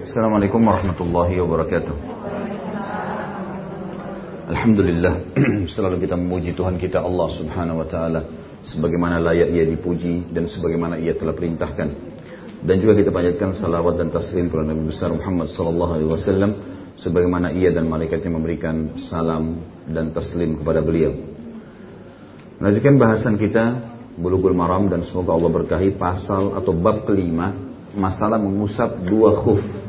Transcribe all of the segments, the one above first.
Assalamualaikum warahmatullahi wabarakatuh. Alhamdulillah selalu kita memuji Tuhan kita Allah Subhanahu wa taala sebagaimana layak ia dipuji dan sebagaimana ia telah perintahkan. Dan juga kita panjatkan salawat dan taslim kepada Nabi besar Muhammad sallallahu alaihi wasallam sebagaimana ia dan malaikatnya memberikan salam dan taslim kepada beliau. Melanjutkan bahasan kita Bulughul Maram dan semoga Allah berkahi pasal atau bab kelima masalah mengusap dua khuf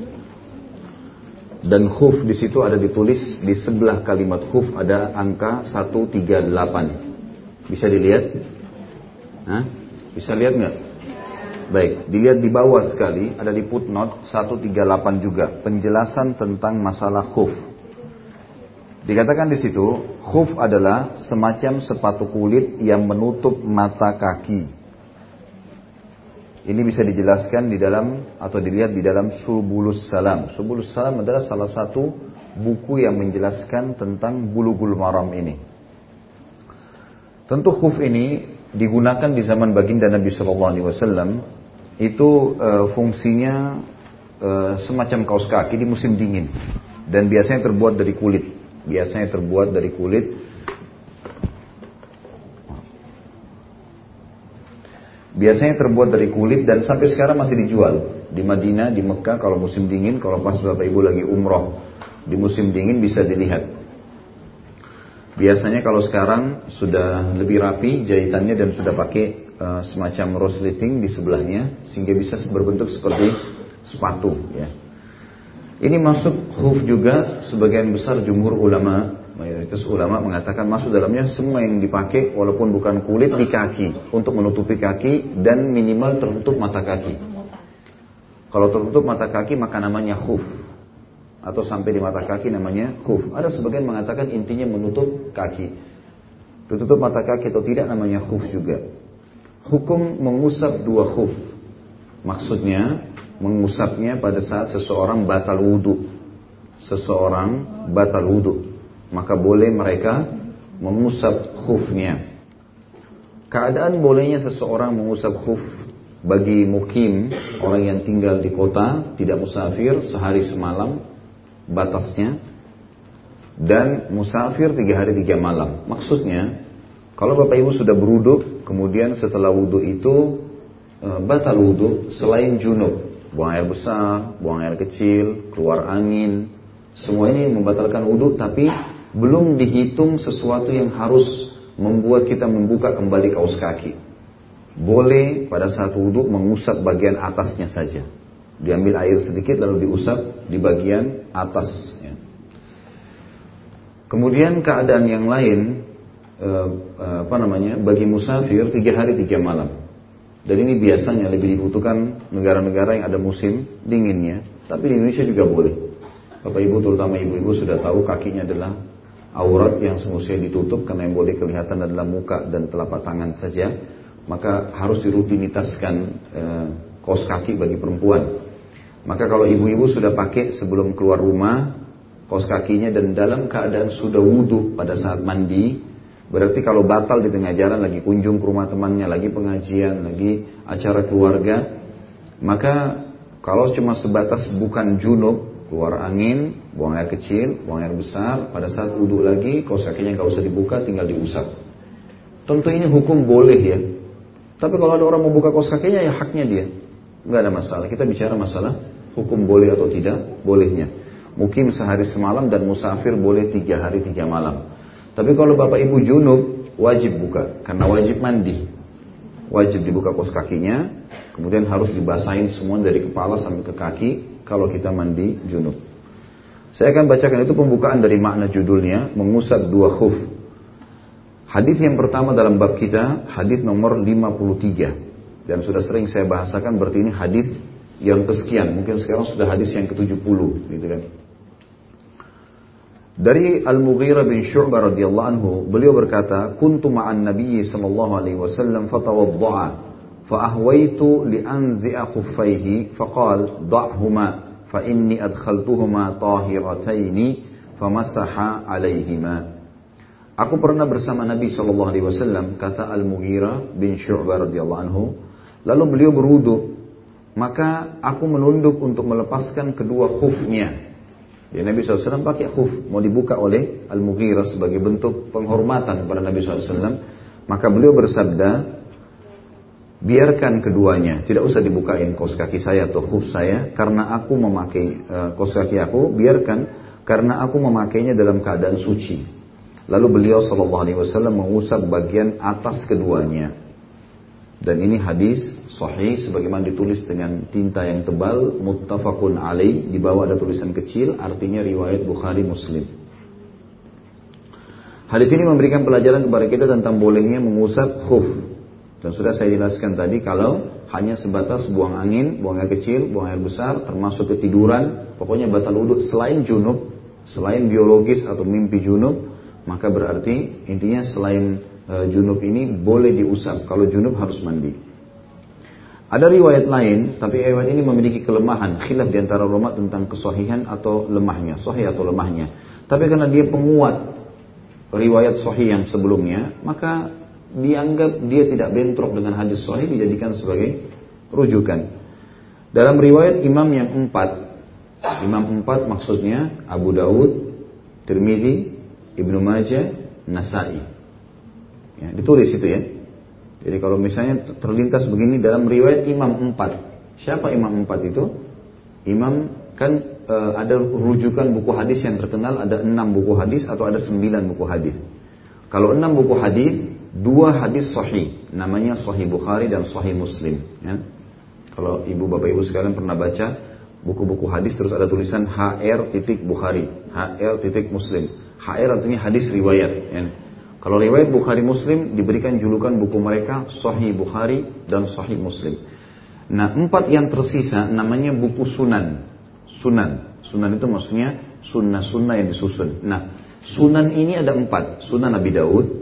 dan khuf di situ ada ditulis di sebelah kalimat khuf ada angka 138. Bisa dilihat? Hah? Bisa lihat nggak? Baik, dilihat di bawah sekali ada di footnote 138 juga penjelasan tentang masalah khuf. Dikatakan di situ, khuf adalah semacam sepatu kulit yang menutup mata kaki ini bisa dijelaskan di dalam atau dilihat di dalam Subulus Salam. Subulus Salam adalah salah satu buku yang menjelaskan tentang bulu-bulu maram ini. Tentu khuf ini digunakan di zaman baginda Nabi Shallallahu Alaihi Wasallam itu e, fungsinya e, semacam kaos kaki di musim dingin dan biasanya terbuat dari kulit. Biasanya terbuat dari kulit Biasanya terbuat dari kulit dan sampai sekarang masih dijual. Di Madinah, di Mekah kalau musim dingin, kalau pas Bapak Ibu lagi umroh. Di musim dingin bisa dilihat. Biasanya kalau sekarang sudah lebih rapi jahitannya dan sudah pakai uh, semacam resleting di sebelahnya sehingga bisa berbentuk seperti sepatu ya. Ini masuk huf juga sebagian besar jumhur ulama mayoritas ulama mengatakan masuk dalamnya semua yang dipakai walaupun bukan kulit di kaki untuk menutupi kaki dan minimal tertutup mata kaki. Kalau tertutup mata kaki maka namanya khuf atau sampai di mata kaki namanya khuf. Ada sebagian mengatakan intinya menutup kaki. Tertutup mata kaki atau tidak namanya khuf juga. Hukum mengusap dua khuf. Maksudnya mengusapnya pada saat seseorang batal wudhu. Seseorang batal wudhu maka boleh mereka mengusap khufnya. Keadaan bolehnya seseorang mengusap khuf bagi mukim, orang yang tinggal di kota, tidak musafir, sehari semalam, batasnya, dan musafir tiga hari tiga malam. Maksudnya, kalau Bapak Ibu sudah beruduk, kemudian setelah wudhu itu e, batal wudhu selain junub, buang air besar, buang air kecil, keluar angin, semua ini membatalkan wudhu, tapi belum dihitung sesuatu yang harus membuat kita membuka kembali kaos kaki. Boleh pada saat wudhu mengusap bagian atasnya saja. Diambil air sedikit lalu diusap di bagian atas. Kemudian keadaan yang lain, eh, eh, apa namanya, bagi musafir tiga hari tiga malam. Dan ini biasanya lebih dibutuhkan negara-negara yang ada musim dinginnya. Tapi di Indonesia juga boleh. Bapak Ibu terutama ibu-ibu sudah tahu kakinya adalah aurat yang semestinya ditutup karena yang boleh kelihatan adalah muka dan telapak tangan saja, maka harus dirutinitaskan e, kos kaki bagi perempuan. Maka kalau ibu-ibu sudah pakai sebelum keluar rumah kos kakinya dan dalam keadaan sudah wudhu pada saat mandi, berarti kalau batal di tengah jalan lagi kunjung ke rumah temannya, lagi pengajian, lagi acara keluarga, maka kalau cuma sebatas bukan junub, keluar angin, buang air kecil, buang air besar, pada saat wudhu lagi, kaos kakinya nggak usah dibuka, tinggal diusap. Tentu ini hukum boleh ya. Tapi kalau ada orang mau buka kaos kakinya ya haknya dia. Nggak ada masalah. Kita bicara masalah hukum boleh atau tidak, bolehnya. Mungkin sehari semalam dan musafir boleh tiga hari tiga malam. Tapi kalau bapak ibu junub, wajib buka. Karena wajib mandi. Wajib dibuka kaos kakinya, kemudian harus dibasahin semua dari kepala sampai ke kaki, kalau kita mandi junub. Saya akan bacakan itu pembukaan dari makna judulnya, mengusap dua khuf. Hadis yang pertama dalam bab kita, hadis nomor 53. Dan sudah sering saya bahasakan berarti ini hadis yang kesekian, mungkin sekarang sudah hadis yang ke-70 gitu kan. Dari Al-Mughirah bin Syu'bah radhiyallahu anhu, beliau berkata, "Kuntu ma'an Nabi sallallahu alaihi wasallam fatawadda'a, fa ahwaytu li anzi'a khuffaihi, faqal, dha'huma." fa inni adkhaltuhuma tahirataini famasaha alaihima. Aku pernah bersama Nabi Shallallahu Alaihi Wasallam kata Al Mughira bin Syu'bah radhiyallahu anhu. Lalu beliau berwudu maka aku menunduk untuk melepaskan kedua khufnya. Ya Nabi SAW pakai khuf mau dibuka oleh Al Mughira sebagai bentuk penghormatan kepada Nabi SAW. Maka beliau bersabda, biarkan keduanya, tidak usah dibukain kos kaki saya atau khuf saya, karena aku memakai uh, kos kaki aku, biarkan karena aku memakainya dalam keadaan suci. Lalu beliau Shallallahu Alaihi Wasallam mengusap bagian atas keduanya. Dan ini hadis sahih sebagaimana ditulis dengan tinta yang tebal, muttafaqun alaih, di bawah ada tulisan kecil, artinya riwayat Bukhari Muslim. Hadis ini memberikan pelajaran kepada kita tentang bolehnya mengusap khuf. Dan sudah saya jelaskan tadi kalau hanya sebatas buang angin, buang air kecil, buang air besar, termasuk ketiduran, pokoknya batal wudhu selain junub, selain biologis atau mimpi junub, maka berarti intinya selain e, junub ini boleh diusap. Kalau junub harus mandi. Ada riwayat lain, tapi riwayat ini memiliki kelemahan. Khilaf di antara ulama tentang kesohihan atau lemahnya. Sahih atau lemahnya. Tapi karena dia penguat riwayat sahih yang sebelumnya, maka dianggap dia tidak bentrok dengan hadis sahih dijadikan sebagai rujukan. Dalam riwayat imam yang empat, imam empat maksudnya Abu Dawud, Tirmidzi, Ibnu Majah, Nasai. Ya, ditulis itu ya. Jadi kalau misalnya terlintas begini dalam riwayat Imam empat, siapa Imam empat itu? Imam kan e, ada rujukan buku hadis yang terkenal ada enam buku hadis atau ada sembilan buku hadis. Kalau enam buku hadis, dua hadis sahih, namanya Sahih Bukhari dan Sahih Muslim. Ya. Kalau ibu bapak ibu sekalian pernah baca buku-buku hadis terus ada tulisan HR titik Bukhari, HR titik Muslim. HR artinya hadis riwayat. Ya. Kalau riwayat Bukhari Muslim diberikan julukan buku mereka Sahih Bukhari dan Sahih Muslim. Nah empat yang tersisa namanya buku Sunan. Sunan. Sunan itu maksudnya sunnah-sunnah yang disusun. Nah Sunan ini ada empat. Sunan Abi Daud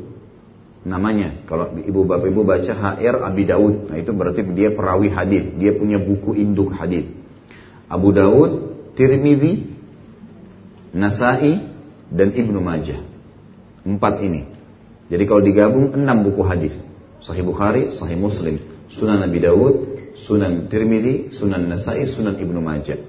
namanya. Kalau ibu bapak ibu baca HR Abi Daud. Nah itu berarti dia perawi hadis. Dia punya buku induk hadis. Abu Daud, Tirmidzi, Nasai, dan Ibnu Majah. Empat ini. Jadi kalau digabung enam buku hadis. Sahih Bukhari, Sahih Muslim, Sunan Nabi Dawud, Sunan Tirmidzi, Sunan Nasai, Sunan Ibnu Majah.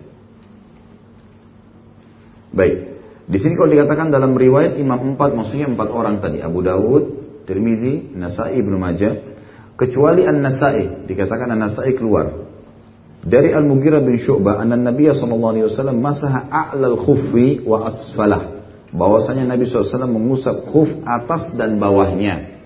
Baik. Di sini kalau dikatakan dalam riwayat imam empat maksudnya empat orang tadi Abu Dawud, Tirmidzi, Nasai, Ibnu Majah. Kecuali An Nasai dikatakan An Nasai keluar. Dari Al Mughirah bin Syu'bah, An Nabi sallallahu alaihi wasallam masaha a'lal khuffi wa asfalah bahwasanya Nabi SAW mengusap khuf atas dan bawahnya.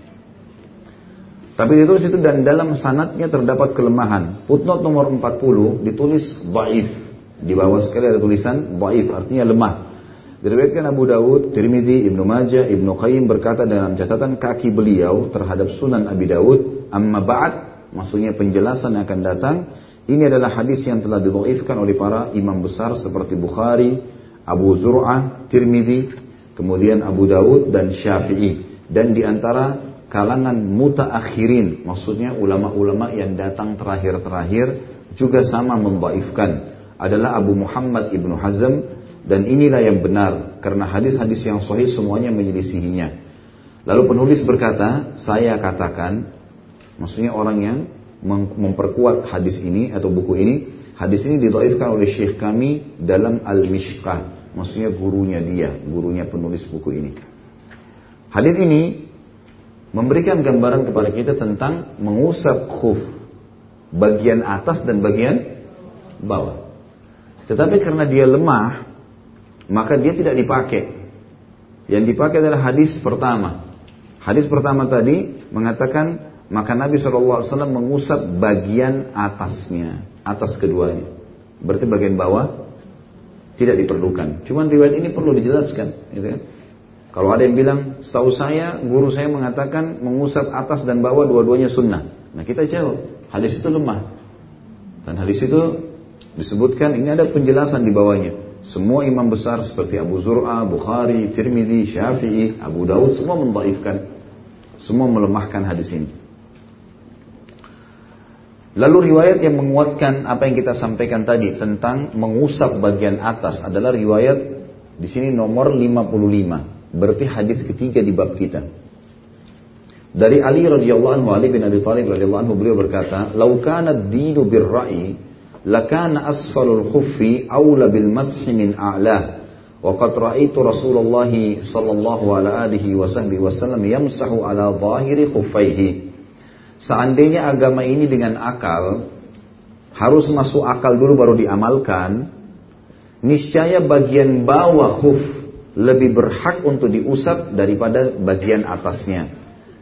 Tapi ditulis itu dan dalam sanatnya terdapat kelemahan. Footnote nomor 40 ditulis baif. Di bawah sekali ada tulisan baif artinya lemah. Diriwayatkan Abu Dawud, Tirmidzi, Ibnu Majah, Ibnu Qayyim berkata dalam catatan kaki beliau terhadap Sunan Abi Dawud, amma ba'd, maksudnya penjelasan yang akan datang, ini adalah hadis yang telah didhaifkan oleh para imam besar seperti Bukhari, Abu Zur'ah, Tirmidzi, kemudian Abu Dawud dan Syafi'i. Dan di antara kalangan mutaakhirin, maksudnya ulama-ulama yang datang terakhir-terakhir juga sama membaifkan adalah Abu Muhammad Ibnu Hazm dan inilah yang benar karena hadis-hadis yang sahih semuanya menyelisihinya. Lalu penulis berkata, saya katakan, maksudnya orang yang memperkuat hadis ini atau buku ini, Hadis ini didoifkan oleh syekh kami dalam Al-Mishkah. Maksudnya gurunya dia, gurunya penulis buku ini. Hadis ini memberikan gambaran kepada kita tentang mengusap khuf bagian atas dan bagian bawah. Tetapi karena dia lemah, maka dia tidak dipakai. Yang dipakai adalah hadis pertama. Hadis pertama tadi mengatakan maka Nabi SAW mengusap bagian atasnya atas keduanya. Berarti bagian bawah tidak diperlukan. Cuman riwayat ini perlu dijelaskan. Gitu kan? Kalau ada yang bilang, setahu saya, guru saya mengatakan mengusap atas dan bawah dua-duanya sunnah. Nah kita jawab, hadis itu lemah. Dan hadis itu disebutkan, ini ada penjelasan di bawahnya. Semua imam besar seperti Abu Zur'a, Bukhari, Tirmidzi, Syafi'i, Abu Daud, semua membaifkan. Semua melemahkan hadis ini. Lalu riwayat yang menguatkan apa yang kita sampaikan tadi tentang mengusap bagian atas adalah riwayat di sini nomor 55. Berarti hadis ketiga di bab kita. Dari Ali radhiyallahu anhu Ali bin Abi Thalib radhiyallahu anhu beliau berkata, "Lau kana ad-dinu birra'i lakana asfalul khuffi awla bil mashi min a'lah. Wa qad ra'aitu Rasulullah sallallahu alaihi wasallam yamsahu ala zahiri khuffaihi. Seandainya agama ini dengan akal harus masuk akal dulu baru diamalkan, niscaya bagian bawah khuf lebih berhak untuk diusap daripada bagian atasnya.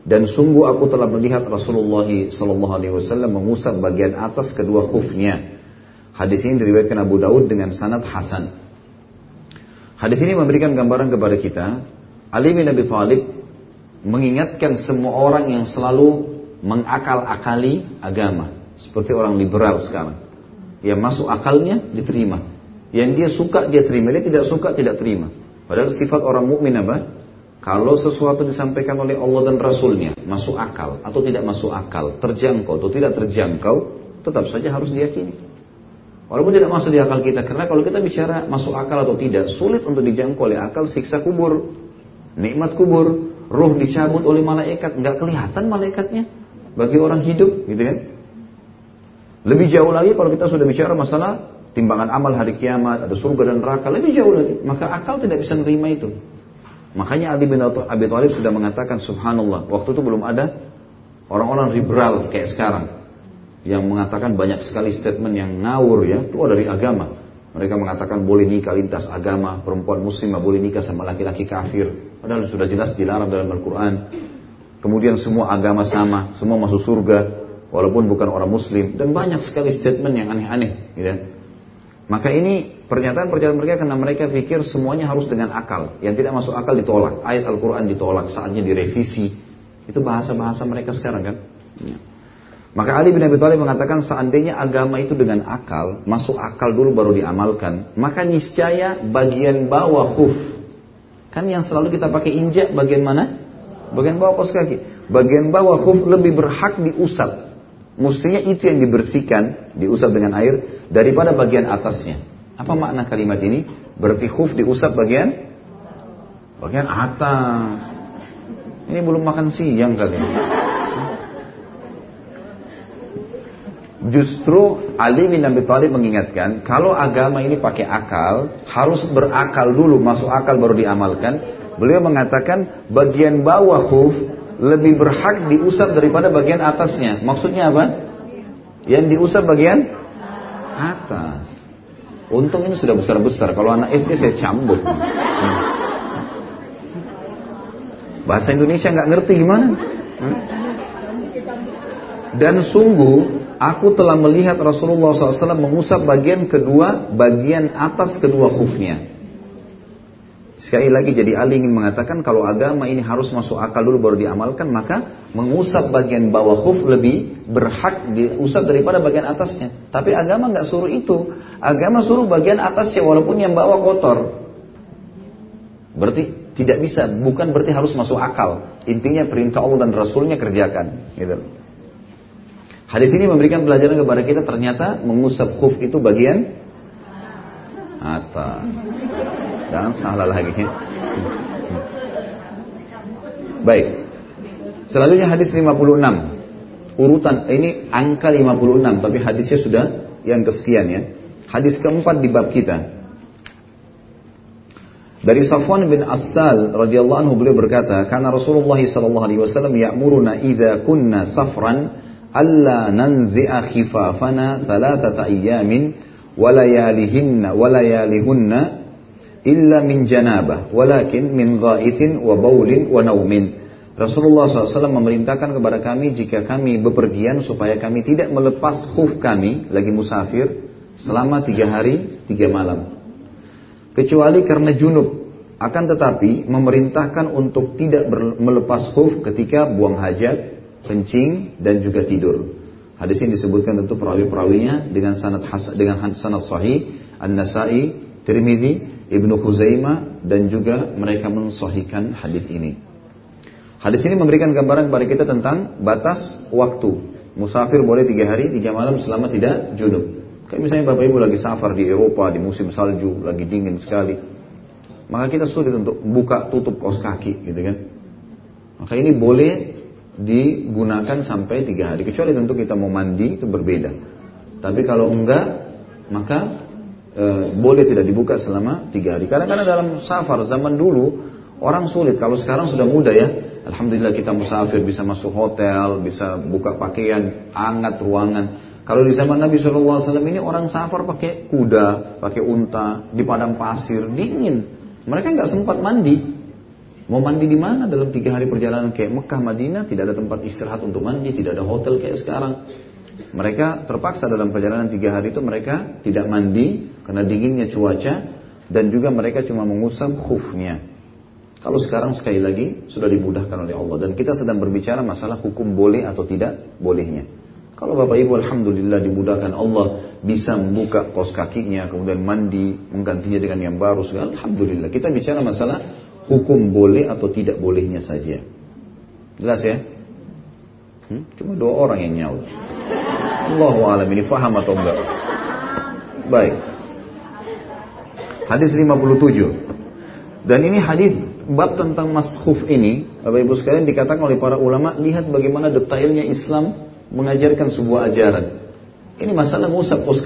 Dan sungguh aku telah melihat Rasulullah Wasallam mengusap bagian atas kedua khufnya. Hadis ini diriwayatkan Abu Daud dengan sanad Hasan. Hadis ini memberikan gambaran kepada kita, Ali bin Abi Thalib mengingatkan semua orang yang selalu mengakal-akali agama, seperti orang liberal sekarang. Yang masuk akalnya diterima, yang dia suka dia terima, dia tidak suka tidak terima. Padahal sifat orang mukmin apa? Kalau sesuatu disampaikan oleh Allah dan Rasulnya masuk akal atau tidak masuk akal, terjangkau atau tidak terjangkau, tetap saja harus diyakini. Walaupun tidak masuk di akal kita, karena kalau kita bicara masuk akal atau tidak, sulit untuk dijangkau oleh akal siksa kubur, nikmat kubur, ruh dicabut oleh malaikat, nggak kelihatan malaikatnya bagi orang hidup, gitu kan? Lebih jauh lagi kalau kita sudah bicara masalah timbangan amal hari kiamat, ada surga dan neraka, lebih jauh lagi, maka akal tidak bisa menerima itu. Makanya Ali bin Abi Thalib sudah mengatakan subhanallah, waktu itu belum ada orang-orang liberal kayak sekarang yang mengatakan banyak sekali statement yang ngawur ya, keluar dari agama. Mereka mengatakan boleh nikah lintas agama, perempuan muslimah boleh nikah sama laki-laki kafir. Padahal sudah jelas dilarang dalam Al-Quran. Kemudian semua agama sama, semua masuk surga, walaupun bukan orang muslim. Dan banyak sekali statement yang aneh-aneh. Gitu. Maka ini pernyataan-pernyataan mereka karena mereka pikir semuanya harus dengan akal. Yang tidak masuk akal ditolak. Ayat Al-Quran ditolak, saatnya direvisi. Itu bahasa-bahasa mereka sekarang kan. Maka Ali bin Abi Thalib mengatakan seandainya agama itu dengan akal, masuk akal dulu baru diamalkan, maka niscaya bagian bawah khuf. Kan yang selalu kita pakai injak bagian mana? Bagian bawah kos kaki. Bagian bawah khuf lebih berhak diusap. Mestinya itu yang dibersihkan, diusap dengan air daripada bagian atasnya. Apa makna kalimat ini? Berarti khuf diusap bagian bagian atas. Ini belum makan siang kali. Justru Ali bin Abi Thalib mengingatkan, kalau agama ini pakai akal, harus berakal dulu, masuk akal baru diamalkan. Beliau mengatakan bagian bawah khuf lebih berhak diusap daripada bagian atasnya. Maksudnya apa? Yang diusap bagian atas. Untung ini sudah besar-besar. Kalau anak SD saya cambuk. Bahasa Indonesia nggak ngerti gimana? Hmm. Dan sungguh Aku telah melihat Rasulullah SAW mengusap bagian kedua, bagian atas kedua khufnya. Sekali lagi jadi Ali ingin mengatakan kalau agama ini harus masuk akal dulu baru diamalkan, maka mengusap bagian bawah khuf lebih berhak diusap daripada bagian atasnya. Tapi agama nggak suruh itu. Agama suruh bagian atasnya walaupun yang bawah kotor. Berarti tidak bisa, bukan berarti harus masuk akal. Intinya perintah Allah dan Rasulnya kerjakan. Gitu. Hadis ini memberikan pelajaran kepada kita ternyata mengusap khuf itu bagian atas. Jangan salah lagi. Baik. Selanjutnya hadis 56. Urutan ini angka 56 tapi hadisnya sudah yang kesekian ya. Hadis keempat di bab kita. Dari Safwan bin Asal radhiyallahu anhu beliau berkata, "Karena Rasulullah sallallahu alaihi wasallam ya'muruna idza kunna safran alla nanzi'a khifafana thalathata ayyamin walayalihinna walayalihunna illa min janabah walakin min ghaitin wa baulin wa naumin Rasulullah SAW memerintahkan kepada kami jika kami bepergian supaya kami tidak melepas khuf kami lagi musafir selama tiga hari tiga malam. Kecuali karena junub. Akan tetapi memerintahkan untuk tidak melepas khuf ketika buang hajat kencing dan juga tidur. Hadis ini disebutkan tentu perawi-perawinya dengan sanad dengan sanad sahih An-Nasai, Tirmidzi, Ibnu Khuzaimah dan juga mereka mensahihkan hadis ini. Hadis ini memberikan gambaran kepada kita tentang batas waktu. Musafir boleh tiga hari, tiga malam selama tidak junub. Kayak misalnya bapak ibu lagi safar di Eropa, di musim salju, lagi dingin sekali. Maka kita sulit untuk buka tutup kaos kaki gitu kan. Maka ini boleh digunakan sampai tiga hari. Kecuali tentu kita mau mandi itu berbeda. Tapi kalau enggak maka e, boleh tidak dibuka selama tiga hari. Karena karena dalam safar zaman dulu orang sulit. Kalau sekarang sudah mudah ya. Alhamdulillah kita musafir bisa masuk hotel, bisa buka pakaian, hangat ruangan. Kalau di zaman Nabi SAW ini orang safar pakai kuda, pakai unta, di padang pasir, dingin. Mereka nggak sempat mandi. Mau mandi di mana dalam tiga hari perjalanan kayak Mekah, Madinah, tidak ada tempat istirahat untuk mandi, tidak ada hotel kayak sekarang. Mereka terpaksa dalam perjalanan tiga hari itu mereka tidak mandi karena dinginnya cuaca dan juga mereka cuma mengusap khufnya. Kalau sekarang sekali lagi sudah dimudahkan oleh Allah dan kita sedang berbicara masalah hukum boleh atau tidak bolehnya. Kalau Bapak Ibu Alhamdulillah dimudahkan Allah bisa membuka kos kakinya kemudian mandi menggantinya dengan yang baru segala Alhamdulillah kita bicara masalah hukum boleh atau tidak bolehnya saja. Jelas ya? Hmm? Cuma dua orang yang nyaut. Allah alam ini faham atau enggak? Baik. Hadis 57. Dan ini hadis bab tentang maskhuf ini, Bapak Ibu sekalian dikatakan oleh para ulama, lihat bagaimana detailnya Islam mengajarkan sebuah ajaran. Ini masalah musab kos.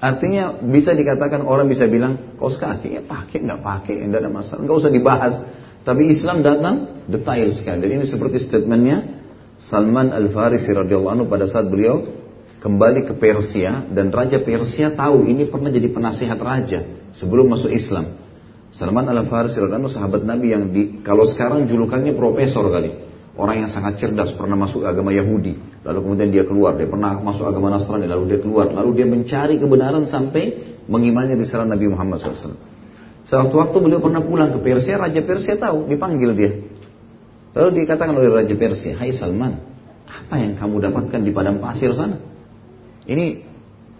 Artinya bisa dikatakan orang bisa bilang kaos kaki ya pakai nggak pakai tidak ada masalah nggak usah dibahas. Tapi Islam datang detail sekali. Dan ini seperti statementnya Salman Al Farisi radhiyallahu anhu pada saat beliau kembali ke Persia dan Raja Persia tahu ini pernah jadi penasihat raja sebelum masuk Islam. Salman Al Farisi radhiyallahu anhu sahabat Nabi yang di kalau sekarang julukannya profesor kali. Orang yang sangat cerdas pernah masuk agama Yahudi, lalu kemudian dia keluar. Dia pernah masuk agama Nasrani, lalu dia keluar. Lalu dia mencari kebenaran sampai mengimani risalah Nabi Muhammad SAW. Sewaktu waktu beliau pernah pulang ke Persia, Raja Persia tahu, dipanggil dia. Lalu dikatakan oleh Raja Persia, Hai Salman, apa yang kamu dapatkan di padang pasir sana? Ini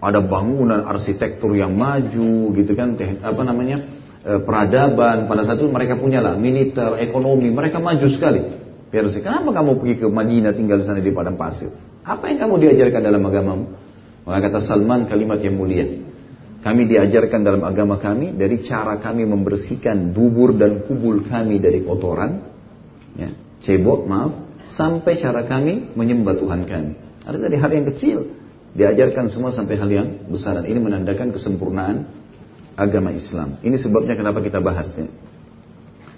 ada bangunan arsitektur yang maju gitu kan, apa namanya, eh, peradaban. Pada saat itu mereka punya lah, militer, ekonomi, mereka maju sekali. Persia. Kenapa kamu pergi ke Madinah tinggal di sana di padang pasir? Apa yang kamu diajarkan dalam agamamu? Maka kata Salman kalimat yang mulia. Kami diajarkan dalam agama kami dari cara kami membersihkan dubur dan kubul kami dari kotoran, ya, cebok maaf, sampai cara kami menyembah Tuhan kami. Ada dari hal yang kecil diajarkan semua sampai hal yang besar dan ini menandakan kesempurnaan agama Islam. Ini sebabnya kenapa kita bahasnya.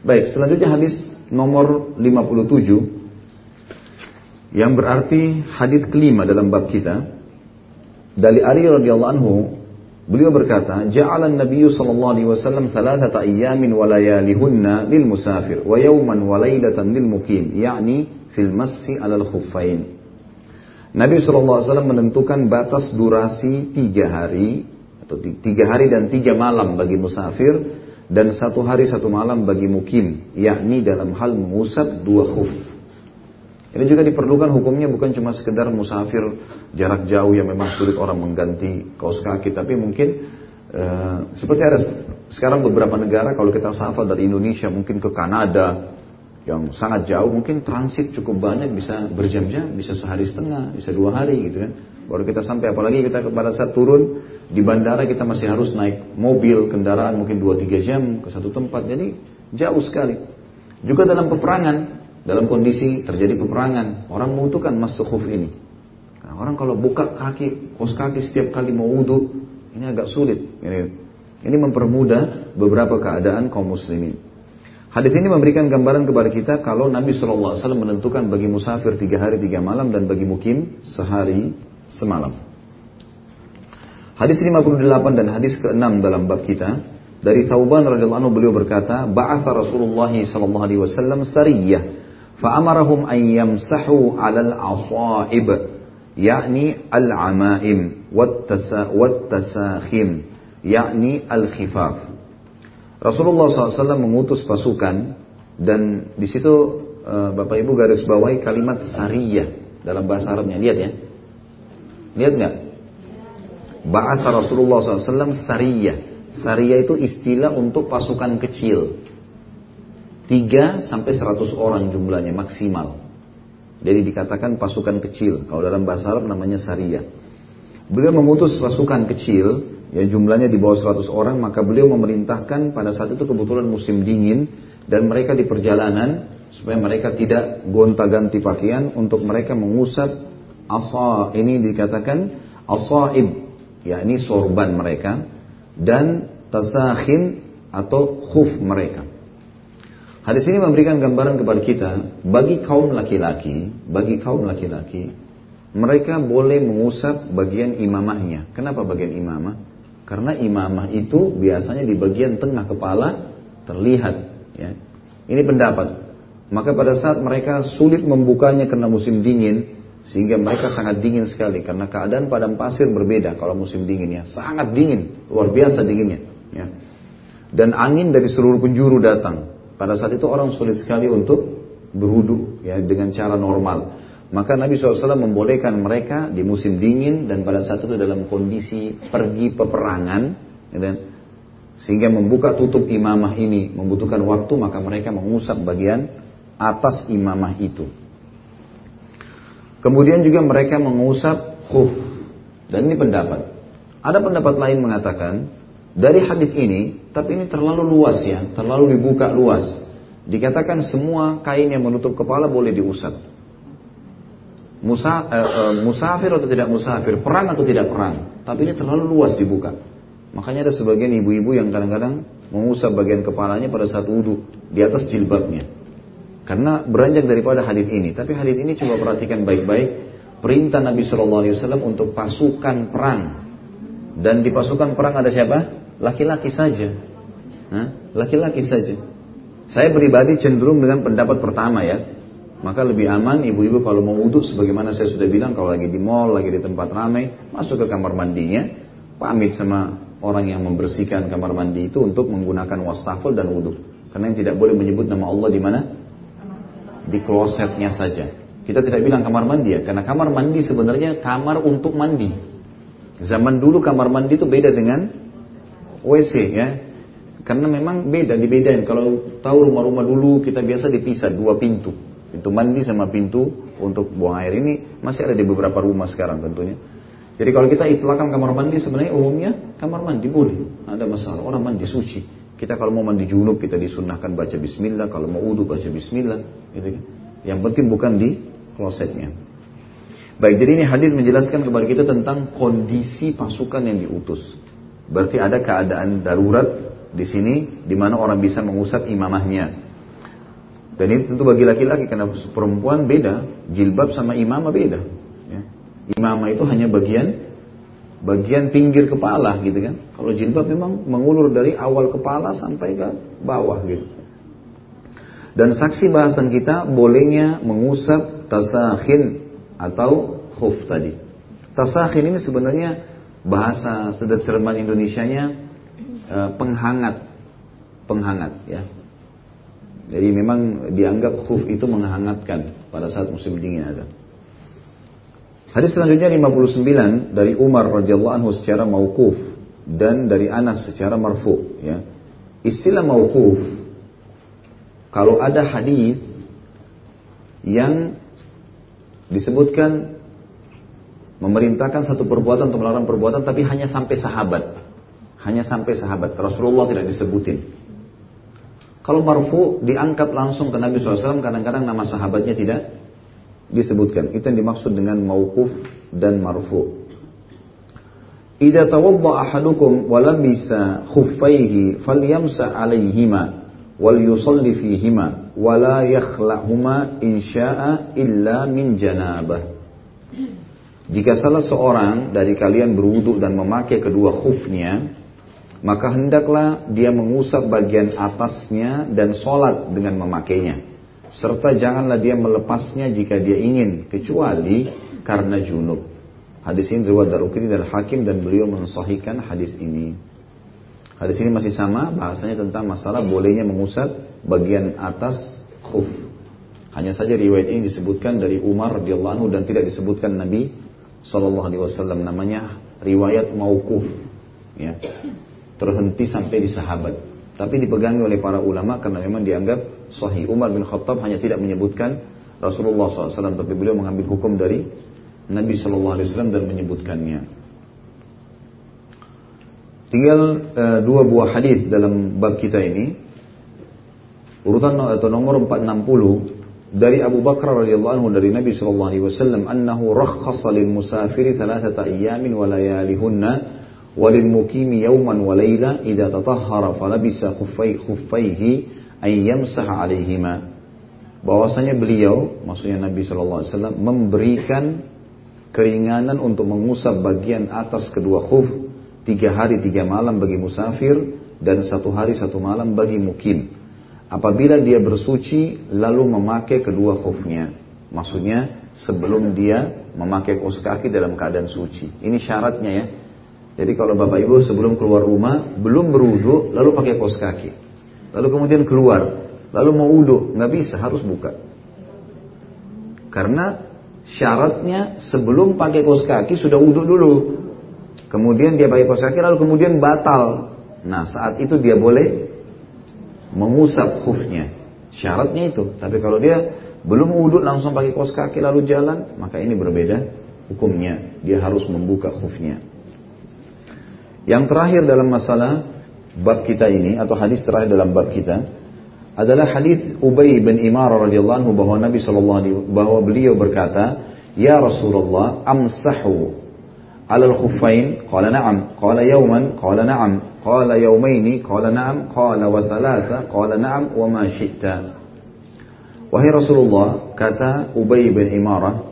Baik, selanjutnya hadis nomor 57 yang berarti hadis kelima dalam bab kita. Dari Ali radhiyallahu anhu beliau berkata ja'ala an-nabiy sallallahu alaihi wasallam thalathata ayyamin wa layalihunna lil musafir wa yawman wa laylatan lil muqim yakni fil massi 'alal khuffain. Nabi SAW menentukan batas durasi tiga hari atau tiga hari dan tiga malam bagi musafir dan satu hari satu malam bagi mukim, yakni dalam hal mengusap dua khuf. Ini juga diperlukan hukumnya bukan cuma sekedar musafir jarak jauh yang memang sulit orang mengganti kaos kaki, tapi mungkin uh, seperti ada sekarang beberapa negara kalau kita safar dari Indonesia mungkin ke Kanada yang sangat jauh mungkin transit cukup banyak bisa berjam-jam, bisa sehari setengah, bisa dua hari gitu kan. Baru kita sampai apalagi kita pada saat turun di bandara kita masih harus naik mobil, kendaraan mungkin 2-3 jam ke satu tempat. Jadi jauh sekali. Juga dalam peperangan, dalam kondisi terjadi peperangan, orang membutuhkan masuk khuf ini. Karena orang kalau buka kaki, kos kaki setiap kali mau wudhu, ini agak sulit. Ini, ini mempermudah beberapa keadaan kaum muslimin. Hadis ini memberikan gambaran kepada kita kalau Nabi SAW menentukan bagi musafir tiga hari tiga malam dan bagi mukim sehari semalam. Hadis 58 dan hadis ke-6 dalam bab kita dari Thauban radhiyallahu anhu beliau berkata, "Ba'atha Rasulullah sallallahu alaihi wasallam sariyah fa amarahum an yamsahu 'alal 'asaib, yakni al-'amaim wat-tasakhim, yakni al-khifaf." Rasulullah SAW mengutus pasukan dan di situ uh, Bapak Ibu garis bawahi kalimat sariyah dalam bahasa Arabnya. Lihat ya. Lihat nggak? Ba'atha Rasulullah SAW sariyah. Sariyah itu istilah untuk pasukan kecil. 3 sampai 100 orang jumlahnya maksimal. Jadi dikatakan pasukan kecil. Kalau dalam bahasa Arab namanya sariyah. Beliau memutus pasukan kecil yang jumlahnya di bawah 100 orang, maka beliau memerintahkan pada saat itu kebetulan musim dingin dan mereka di perjalanan supaya mereka tidak gonta-ganti pakaian untuk mereka mengusap asa ini dikatakan asaib yakni sorban mereka dan tasakhin atau khuf mereka. Hadis ini memberikan gambaran kepada kita bagi kaum laki-laki, bagi kaum laki-laki mereka boleh mengusap bagian imamahnya. Kenapa bagian imamah? Karena imamah itu biasanya di bagian tengah kepala terlihat. Ya. Ini pendapat. Maka pada saat mereka sulit membukanya karena musim dingin, sehingga mereka sangat dingin sekali karena keadaan padang pasir berbeda kalau musim dingin ya, sangat dingin, luar biasa dinginnya. Ya. Dan angin dari seluruh penjuru datang. Pada saat itu orang sulit sekali untuk berwudu ya dengan cara normal. Maka Nabi SAW membolehkan mereka di musim dingin dan pada saat itu dalam kondisi pergi peperangan, ya, sehingga membuka tutup imamah ini membutuhkan waktu, maka mereka mengusap bagian atas imamah itu. Kemudian juga mereka mengusap khuf. Dan ini pendapat. Ada pendapat lain mengatakan, dari hadis ini, tapi ini terlalu luas ya, terlalu dibuka luas. Dikatakan semua kain yang menutup kepala boleh diusap musa, eh, eh, musafir atau tidak musafir, perang atau tidak perang. Tapi ini terlalu luas dibuka. Makanya ada sebagian ibu-ibu yang kadang-kadang mengusap bagian kepalanya pada saat wudhu di atas jilbabnya. Karena beranjak daripada hadis ini. Tapi hadis ini coba perhatikan baik-baik. Perintah Nabi Shallallahu Alaihi Wasallam untuk pasukan perang. Dan di pasukan perang ada siapa? Laki-laki saja. Laki-laki saja. Saya pribadi cenderung dengan pendapat pertama ya. Maka lebih aman ibu-ibu kalau mau wudhu sebagaimana saya sudah bilang kalau lagi di mall, lagi di tempat ramai, masuk ke kamar mandinya, pamit sama orang yang membersihkan kamar mandi itu untuk menggunakan wastafel dan wudhu. Karena yang tidak boleh menyebut nama Allah di mana? Di klosetnya saja. Kita tidak bilang kamar mandi ya, karena kamar mandi sebenarnya kamar untuk mandi. Zaman dulu kamar mandi itu beda dengan WC ya. Karena memang beda, dibedain. Kalau tahu rumah-rumah dulu kita biasa dipisah dua pintu. Pintu mandi sama pintu untuk buang air ini masih ada di beberapa rumah sekarang tentunya. Jadi kalau kita itlakkan kamar mandi sebenarnya umumnya kamar mandi boleh. Ada masalah orang mandi suci. Kita kalau mau mandi junub kita disunahkan baca bismillah, kalau mau wudhu baca bismillah, gitu kan. Yang penting bukan di klosetnya. Baik, jadi ini hadir menjelaskan kepada kita tentang kondisi pasukan yang diutus. Berarti ada keadaan darurat di sini di mana orang bisa mengusap imamahnya. Dan ini tentu bagi laki-laki karena perempuan beda, jilbab sama imamah beda. Ya. Imamah itu hanya bagian bagian pinggir kepala gitu kan. Kalau jilbab memang mengulur dari awal kepala sampai ke bawah gitu. Dan saksi bahasan kita bolehnya mengusap tasakhin atau khuf tadi. Tasakhin ini sebenarnya bahasa sederhana Indonesia-nya eh, penghangat, penghangat ya. Jadi memang dianggap khuf itu menghangatkan pada saat musim dingin ada. Hadis selanjutnya 59 dari Umar radhiyallahu anhu secara mauquf dan dari Anas secara marfu ya. Istilah mauquf kalau ada hadis yang disebutkan memerintahkan satu perbuatan atau melarang perbuatan tapi hanya sampai sahabat. Hanya sampai sahabat. Rasulullah tidak disebutin. Kalau marfu diangkat langsung ke Nabi SAW, kadang-kadang nama sahabatnya tidak disebutkan. Itu yang dimaksud dengan mauquf dan marfu. Idza tawadda ahadukum wa labisa khuffaihi falyamsa 'alaihima wal yusalli fihima wa la yakhla'huma in syaa illa min janabah. Jika salah seorang dari kalian berwudu dan memakai kedua khufnya, maka hendaklah dia mengusap bagian atasnya dan sholat dengan memakainya. Serta janganlah dia melepasnya jika dia ingin, kecuali karena junub. Hadis ini riwayat Darukri dan Hakim dan beliau mensahihkan hadis ini. Hadis ini masih sama, bahasanya tentang masalah bolehnya mengusap bagian atas khuf. Hanya saja riwayat ini disebutkan dari Umar radhiyallahu anhu dan tidak disebutkan Nabi Shallallahu alaihi wasallam namanya riwayat mauquf. Ya terhenti sampai di sahabat. Tapi dipegangi oleh para ulama karena memang dianggap sahih. Umar bin Khattab hanya tidak menyebutkan Rasulullah SAW, tapi beliau mengambil hukum dari Nabi SAW dan menyebutkannya. Tinggal uh, dua buah hadis dalam bab kita ini. Urutan atau nomor 460 dari Abu Bakar radhiyallahu anhu dari Nabi sallallahu alaihi wasallam annahu rakhasa lil musafiri thalathata ayyamin wa layalihunna wa lil muqimi yawman wa layla idza tatahhara falabisa khuffai khuffaihi ay yamsah alaihima bahwasanya beliau maksudnya Nabi wasallam memberikan keringanan untuk mengusap bagian atas kedua khuf tiga hari tiga malam bagi musafir dan satu hari satu malam bagi mukim apabila dia bersuci lalu memakai kedua khufnya. Maksudnya sebelum dia memakai kaos kaki dalam keadaan suci. Ini syaratnya ya. Jadi kalau Bapak Ibu sebelum keluar rumah belum berwudu lalu pakai kaos kaki. Lalu kemudian keluar, lalu mau wudu, nggak bisa, harus buka. Karena syaratnya sebelum pakai kaos kaki sudah wudu dulu. Kemudian dia pakai kaos kaki lalu kemudian batal. Nah, saat itu dia boleh mengusap khufnya. Syaratnya itu. Tapi kalau dia belum wudhu langsung pakai kos kaki lalu jalan, maka ini berbeda hukumnya. Dia harus membuka khufnya. Yang terakhir dalam masalah bab kita ini atau hadis terakhir dalam bab kita adalah hadis Ubay bin Imar radhiyallahu anhu bahwa Nabi sallallahu bahwa beliau berkata, "Ya Rasulullah, amsahu 'ala al-khuffain?" Qala na'am. Qala yawman? Qala na'am. Qala yawmaini? Qala na'am. Qala wa thalatha? Qala na'am wa ma syi'ta. Wahai Rasulullah, kata Ubay bin Imarah,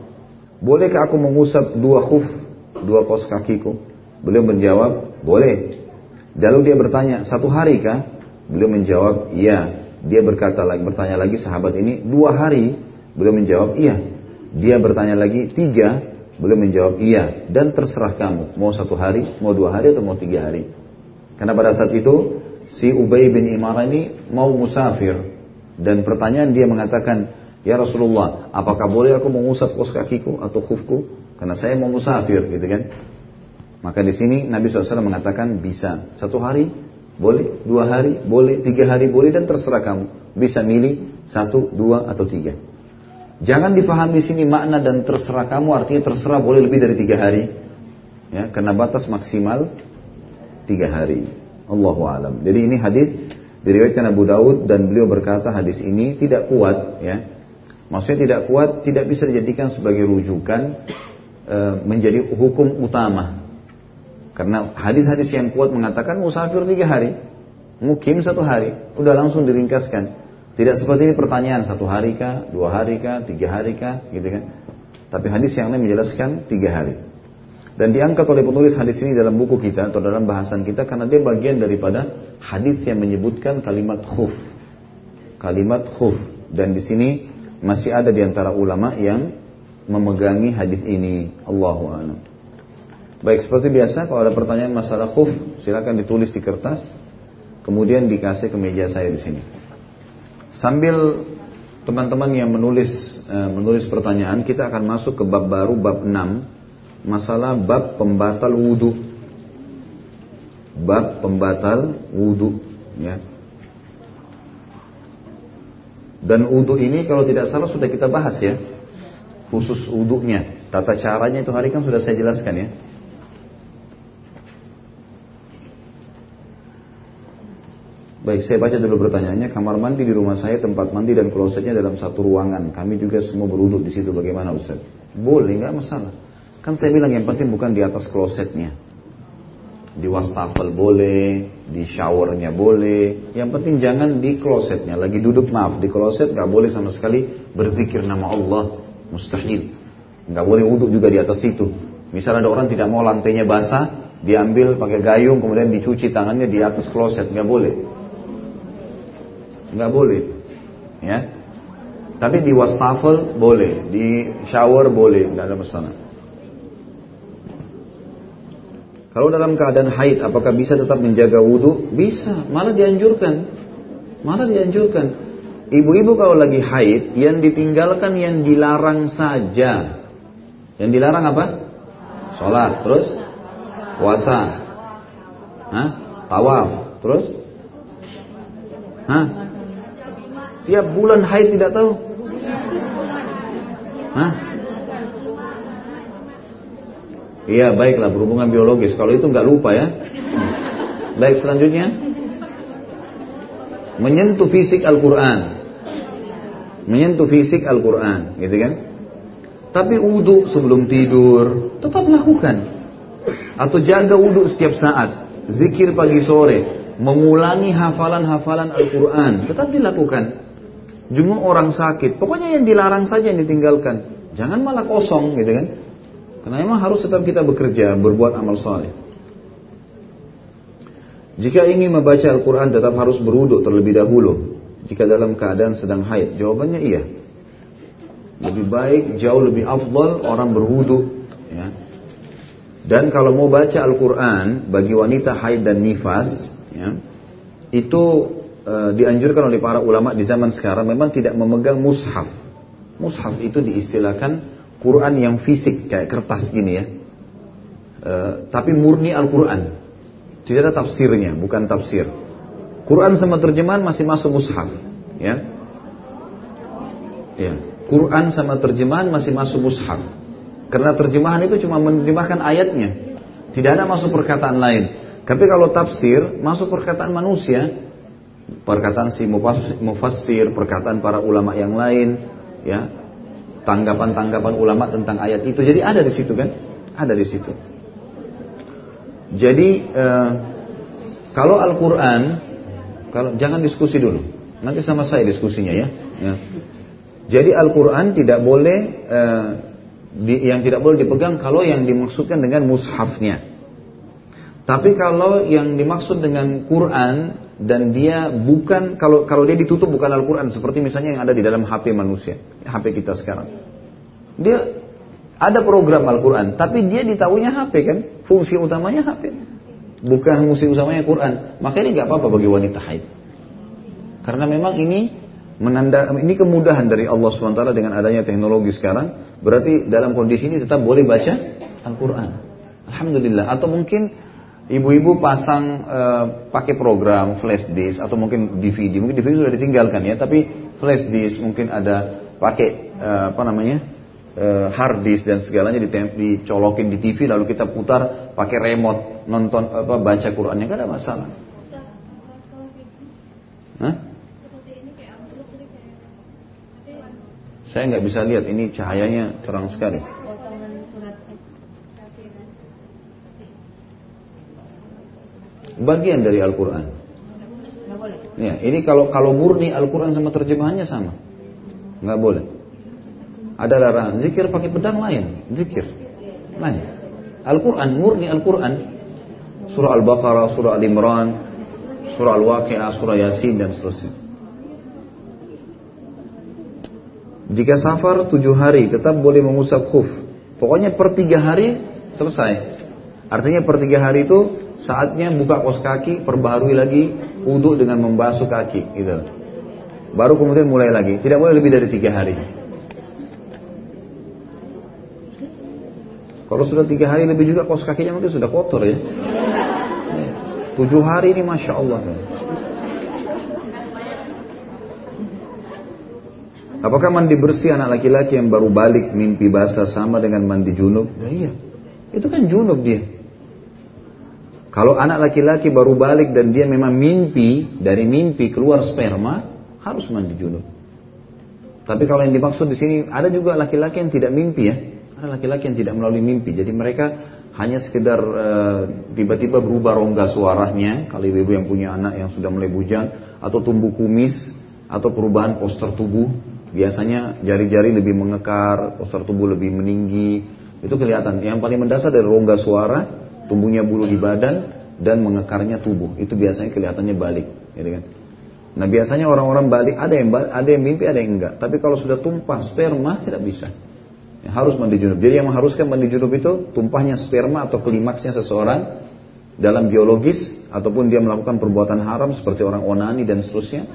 "Bolehkah aku mengusap dua khuf, dua kos kakiku?" Beliau menjawab, "Boleh." Lalu dia bertanya, satu hari kah? Beliau menjawab, iya. Dia berkata lagi, bertanya lagi sahabat ini, dua hari? Beliau menjawab, iya. Dia bertanya lagi, tiga? Beliau menjawab, iya. Dan terserah kamu, mau satu hari, mau dua hari atau mau tiga hari. Karena pada saat itu si Ubay bin Imara ini mau musafir dan pertanyaan dia mengatakan, "Ya Rasulullah, apakah boleh aku mengusap kos kakiku atau khufku? Karena saya mau musafir." gitu kan. Maka di sini Nabi SAW mengatakan bisa satu hari boleh, dua hari boleh, tiga hari boleh dan terserah kamu. Bisa milih satu, dua atau tiga. Jangan difahami di sini makna dan terserah kamu artinya terserah boleh lebih dari tiga hari. Ya, karena batas maksimal tiga hari. Allahu alam. Jadi ini hadis diriwayatkan Abu Daud dan beliau berkata hadis ini tidak kuat ya. Maksudnya tidak kuat tidak bisa dijadikan sebagai rujukan e, menjadi hukum utama. Karena hadis-hadis yang kuat mengatakan musafir tiga hari, mukim satu hari, udah langsung diringkaskan. Tidak seperti ini pertanyaan satu hari kah, dua hari kah, tiga hari kah, gitu kan? Tapi hadis yang lain menjelaskan tiga hari. Dan diangkat oleh penulis hadis ini dalam buku kita atau dalam bahasan kita karena dia bagian daripada hadis yang menyebutkan kalimat khuf. Kalimat khuf. Dan di sini masih ada di antara ulama yang memegangi hadis ini. Allahu a'lam. Baik, seperti biasa kalau ada pertanyaan masalah khuf, silakan ditulis di kertas, kemudian dikasih ke meja saya di sini. Sambil teman-teman yang menulis eh, menulis pertanyaan, kita akan masuk ke bab baru bab 6 masalah bab pembatal wudhu. Bab pembatal wudhu. Ya. Dan wudhu ini kalau tidak salah sudah kita bahas ya. Khusus wudhunya. Tata caranya itu hari kan sudah saya jelaskan ya. Baik, saya baca dulu pertanyaannya. Kamar mandi di rumah saya, tempat mandi dan klosetnya dalam satu ruangan. Kami juga semua beruduk di situ. Bagaimana Ustaz? Boleh, nggak masalah. Kan saya bilang yang penting bukan di atas klosetnya. Di wastafel boleh, di showernya boleh. Yang penting jangan di klosetnya. Lagi duduk maaf, di kloset nggak boleh sama sekali berzikir nama Allah. Mustahil. Nggak boleh wudhu juga di atas itu. Misal ada orang tidak mau lantainya basah, diambil pakai gayung kemudian dicuci tangannya di atas kloset. Nggak boleh. Nggak boleh. Ya. Tapi di wastafel boleh, di shower boleh, nggak ada masalah. Kalau dalam keadaan haid, apakah bisa tetap menjaga wudhu? Bisa, malah dianjurkan. Malah dianjurkan. Ibu-ibu kalau lagi haid, yang ditinggalkan yang dilarang saja. Yang dilarang apa? Sholat, terus puasa, Hah? tawaf, terus Hah? Tiap bulan haid tidak tahu? Hah? Iya baiklah berhubungan biologis. Kalau itu nggak lupa ya. Baik selanjutnya. Menyentuh fisik Al-Quran. menyentuh fisik Al-Quran, gitu kan? Tapi wudhu sebelum tidur, tetap lakukan. Atau jaga wudhu setiap saat, zikir pagi sore, mengulangi hafalan-hafalan Al-Quran, tetap dilakukan. Jumlah orang sakit, pokoknya yang dilarang saja yang ditinggalkan. Jangan malah kosong, gitu kan? Karena memang harus tetap kita bekerja, berbuat amal saleh. Jika ingin membaca Al-Quran tetap harus beruduk terlebih dahulu. Jika dalam keadaan sedang haid, jawabannya iya. Lebih baik, jauh lebih afdal orang berwudu. Ya. Dan kalau mau baca Al-Quran bagi wanita haid dan nifas, ya, itu e, dianjurkan oleh para ulama di zaman sekarang memang tidak memegang mushaf. Mushaf itu diistilahkan Quran yang fisik kayak kertas gini ya. E, tapi murni Al-Quran. Tidak ada tafsirnya, bukan tafsir. Quran sama terjemahan masih masuk mushaf, ya. Ya, Quran sama terjemahan masih masuk mushaf. Karena terjemahan itu cuma menerjemahkan ayatnya. Tidak ada masuk perkataan lain. Tapi kalau tafsir, masuk perkataan manusia. Perkataan si mufassir, perkataan para ulama yang lain, ya. Tanggapan-tanggapan ulama tentang ayat itu. Jadi ada di situ kan? Ada di situ. Jadi eh, kalau Al-Quran, kalau jangan diskusi dulu, nanti sama saya diskusinya ya. ya. Jadi Al-Quran tidak boleh eh, di, yang tidak boleh dipegang kalau yang dimaksudkan dengan mushafnya. Tapi kalau yang dimaksud dengan Quran dan dia bukan kalau kalau dia ditutup bukan Al-Quran seperti misalnya yang ada di dalam HP manusia, HP kita sekarang. Dia ada program Al-Quran, tapi dia ditahunya HP kan, fungsi utamanya HP. Bukan fungsi utamanya Quran. Maka ini nggak apa-apa bagi wanita haid. Karena memang ini menanda ini kemudahan dari Allah SWT dengan adanya teknologi sekarang. Berarti dalam kondisi ini tetap boleh baca Al-Quran. Alhamdulillah. Atau mungkin ibu-ibu pasang uh, pakai program flash disk atau mungkin DVD. Mungkin DVD sudah ditinggalkan ya, tapi flash disk mungkin ada pakai uh, apa namanya uh, hard disk dan segalanya dicolokin di TV lalu kita putar pakai remote nonton apa baca Qurannya gak ada masalah. Hah? Saya nggak bisa lihat ini cahayanya terang sekali. Bagian dari Al-Quran. Ya, ini kalau kalau murni Al-Quran sama terjemahannya sama, nggak boleh. Ada larangan. Zikir pakai pedang lain. Zikir. Lain. Al-Quran, murni Al-Quran. Surah Al-Baqarah, Surah Al-Imran, Surah Al-Waqi'ah, Surah Yasin, dan seterusnya. Jika safar tujuh hari tetap boleh mengusap khuf. Pokoknya per tiga hari selesai. Artinya per tiga hari itu saatnya buka kos kaki, perbarui lagi wudhu dengan membasuh kaki. Gitu. Baru kemudian mulai lagi. Tidak boleh lebih dari tiga hari. Kalau sudah tiga hari lebih juga kos kakinya mungkin sudah kotor ya. Tujuh hari ini masya Allah. Apakah mandi bersih anak laki-laki yang baru balik mimpi basah sama dengan mandi junub? Ya, iya. Itu kan junub dia. Kalau anak laki-laki baru balik dan dia memang mimpi, dari mimpi keluar sperma, harus mandi junub. Tapi kalau yang dimaksud di sini ada juga laki-laki yang tidak mimpi ya. Ada laki-laki yang tidak melalui mimpi. Jadi mereka hanya sekedar uh, tiba-tiba berubah rongga suaranya. Kalau ibu-ibu yang punya anak yang sudah mulai bujang. Atau tumbuh kumis. Atau perubahan poster tubuh. Biasanya jari-jari lebih mengekar. Poster tubuh lebih meninggi. Itu kelihatan. Yang paling mendasar dari rongga suara. Tumbuhnya bulu di badan. Dan mengekarnya tubuh. Itu biasanya kelihatannya balik. Gitu kan? Nah biasanya orang-orang balik ada yang ada yang mimpi ada yang enggak. Tapi kalau sudah tumpah sperma tidak bisa. Ya, harus mandi junub. Jadi yang mengharuskan mandi junub itu tumpahnya sperma atau klimaksnya seseorang dalam biologis ataupun dia melakukan perbuatan haram seperti orang onani dan seterusnya.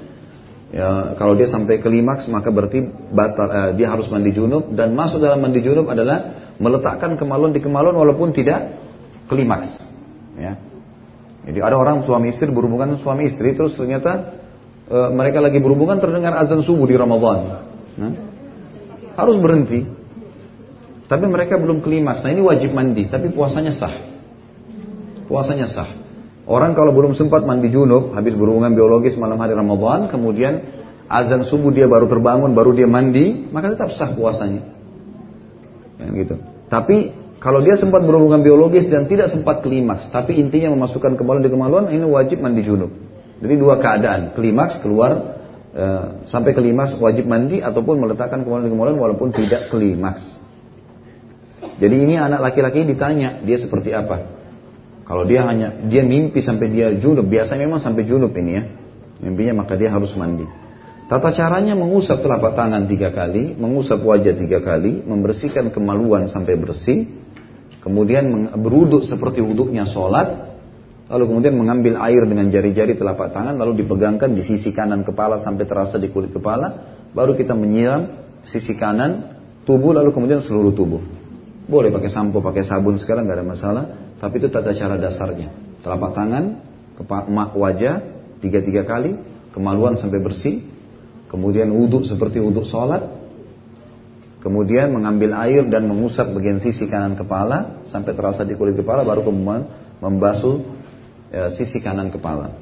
Ya, kalau dia sampai klimaks maka berarti batal, eh, dia harus mandi junub dan masuk dalam mandi junub adalah meletakkan kemaluan di kemaluan walaupun tidak klimaks. Ya. Jadi ada orang suami istri berhubungan suami istri terus ternyata e, mereka lagi berhubungan terdengar azan subuh di Ramadan. Nah, harus berhenti tapi mereka belum klimaks. Nah ini wajib mandi, tapi puasanya sah. Puasanya sah. Orang kalau belum sempat mandi junub, habis berhubungan biologis malam hari Ramadan, kemudian azan subuh dia baru terbangun, baru dia mandi, maka tetap sah puasanya. Ya, gitu. Tapi kalau dia sempat berhubungan biologis dan tidak sempat klimaks, tapi intinya memasukkan kemaluan di kemaluan, ini wajib mandi junub. Jadi dua keadaan, klimaks keluar e, sampai klimaks wajib mandi ataupun meletakkan kemaluan di kemaluan walaupun tidak klimaks. Jadi ini anak laki-laki ditanya dia seperti apa. Kalau dia hanya dia mimpi sampai dia junub, biasanya memang sampai junub ini ya. Mimpinya maka dia harus mandi. Tata caranya mengusap telapak tangan tiga kali, mengusap wajah tiga kali, membersihkan kemaluan sampai bersih, kemudian beruduk seperti wuduknya sholat, lalu kemudian mengambil air dengan jari-jari telapak tangan, lalu dipegangkan di sisi kanan kepala sampai terasa di kulit kepala, baru kita menyiram sisi kanan tubuh, lalu kemudian seluruh tubuh. Boleh pakai sampo, pakai sabun sekarang nggak ada masalah, tapi itu tata cara dasarnya. Telapak tangan, kepala, wajah tiga-tiga kali, kemaluan sampai bersih, kemudian wudhu seperti wudhu sholat, kemudian mengambil air dan mengusap bagian sisi kanan kepala sampai terasa di kulit kepala, baru kemudian membasuh ya, sisi kanan kepala.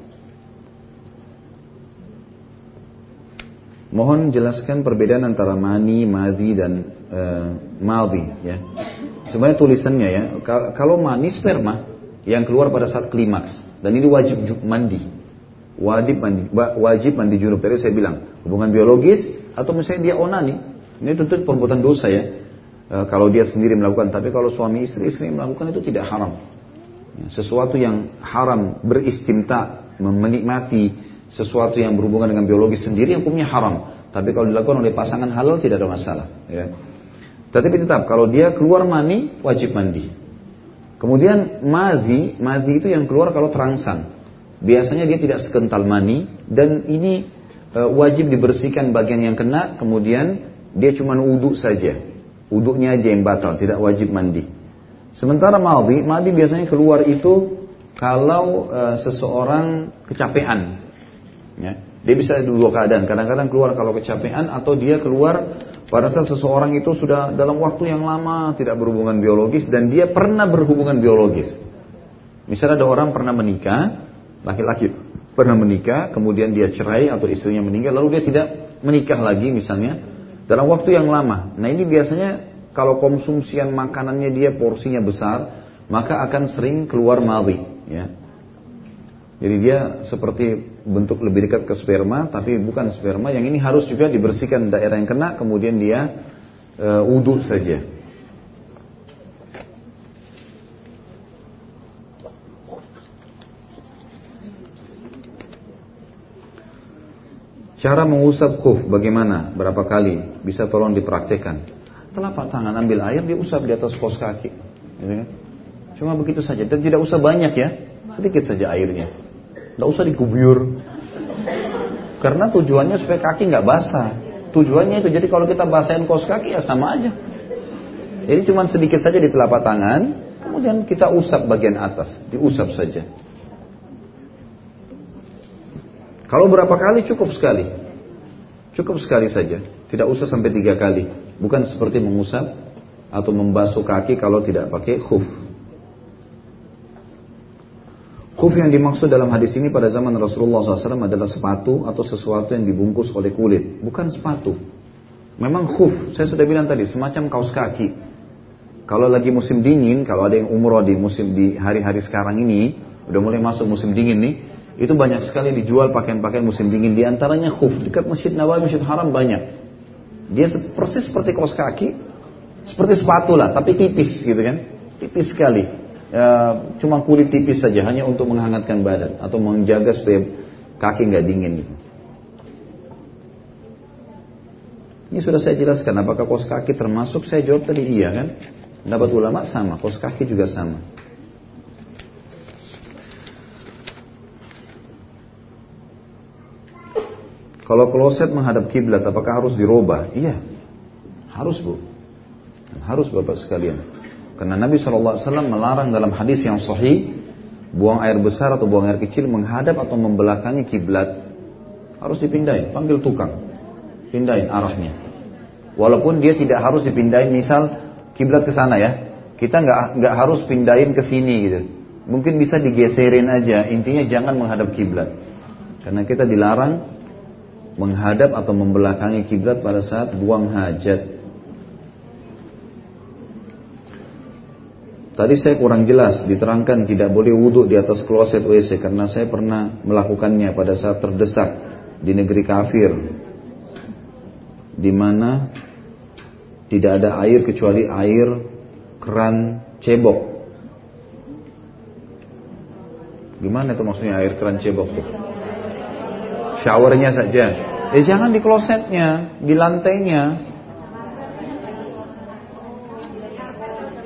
Mohon jelaskan perbedaan antara mani, madhi dan e, maldi ya. Sebenarnya tulisannya ya, kalau mani sperma yang keluar pada saat klimaks dan ini wajib mandi wajib mandi, wajib mandi junub. Tadi saya bilang hubungan biologis atau misalnya dia onani, ini tentu perbuatan dosa ya. E, kalau dia sendiri melakukan, tapi kalau suami istri istri melakukan itu tidak haram. Ya, sesuatu yang haram beristimta, menikmati sesuatu yang berhubungan dengan biologis sendiri hukumnya haram. Tapi kalau dilakukan oleh pasangan halal tidak ada masalah. Ya. Tetapi tetap kalau dia keluar mani wajib mandi. Kemudian madhi, madhi itu yang keluar kalau terangsang. Biasanya dia tidak sekental mani dan ini e, wajib dibersihkan bagian yang kena, kemudian dia cuma uduk saja. Uduknya aja yang batal, tidak wajib mandi. Sementara maldi, maldi biasanya keluar itu kalau e, seseorang kecapean. Ya. Dia bisa dua keadaan. Kadang-kadang keluar kalau kecapean atau dia keluar pada saat seseorang itu sudah dalam waktu yang lama tidak berhubungan biologis dan dia pernah berhubungan biologis. Misalnya ada orang pernah menikah, laki-laki pernah menikah, kemudian dia cerai atau istrinya meninggal, lalu dia tidak menikah lagi misalnya dalam waktu yang lama. Nah ini biasanya kalau konsumsian makanannya dia porsinya besar, maka akan sering keluar mawi. Ya. Jadi dia seperti bentuk lebih dekat ke sperma, tapi bukan sperma. Yang ini harus juga dibersihkan daerah yang kena, kemudian dia e, saja. Cara mengusap khuf bagaimana? Berapa kali? Bisa tolong dipraktekkan. Telapak tangan ambil air dia usap di atas kos kaki. Gitu kan? Cuma begitu saja. Dan tidak usah banyak ya. Sedikit saja airnya. Tidak usah dikubur. Karena tujuannya supaya kaki nggak basah. Tujuannya itu jadi kalau kita basahin kos kaki ya sama aja. Jadi cuma sedikit saja di telapak tangan, kemudian kita usap bagian atas, diusap saja. Kalau berapa kali cukup sekali. Cukup sekali saja. Tidak usah sampai tiga kali. Bukan seperti mengusap atau membasuh kaki kalau tidak pakai khuf. Khuf yang dimaksud dalam hadis ini pada zaman Rasulullah SAW adalah sepatu atau sesuatu yang dibungkus oleh kulit. Bukan sepatu. Memang khuf, saya sudah bilang tadi, semacam kaos kaki. Kalau lagi musim dingin, kalau ada yang umroh di musim di hari-hari sekarang ini, udah mulai masuk musim dingin nih, itu banyak sekali dijual pakaian-pakaian musim dingin. Di antaranya khuf. Dekat Masjid Nawawi, Masjid Haram banyak. Dia persis seperti kaos kaki. Seperti sepatu lah, tapi tipis gitu kan. Tipis sekali. E, cuma kulit tipis saja, hanya untuk menghangatkan badan. Atau menjaga supaya kaki nggak dingin gitu. Ini sudah saya jelaskan, apakah kaos kaki termasuk? Saya jawab tadi iya kan. Dapat ulama sama, kaos kaki juga sama. Kalau kloset menghadap kiblat, apakah harus dirubah? Iya, harus bu, harus bapak sekalian. Karena Nabi SAW melarang dalam hadis yang sahih buang air besar atau buang air kecil menghadap atau membelakangi kiblat harus dipindahin, panggil tukang, pindahin arahnya. Walaupun dia tidak harus dipindahin, misal kiblat ke sana ya, kita nggak nggak harus pindahin ke sini gitu. Mungkin bisa digeserin aja. Intinya jangan menghadap kiblat. Karena kita dilarang menghadap atau membelakangi kiblat pada saat buang hajat. Tadi saya kurang jelas diterangkan tidak boleh wudhu di atas kloset WC karena saya pernah melakukannya pada saat terdesak di negeri kafir di mana tidak ada air kecuali air keran cebok. Gimana itu maksudnya air keran cebok tuh? Showernya saja. Eh jangan di klosetnya, di lantainya.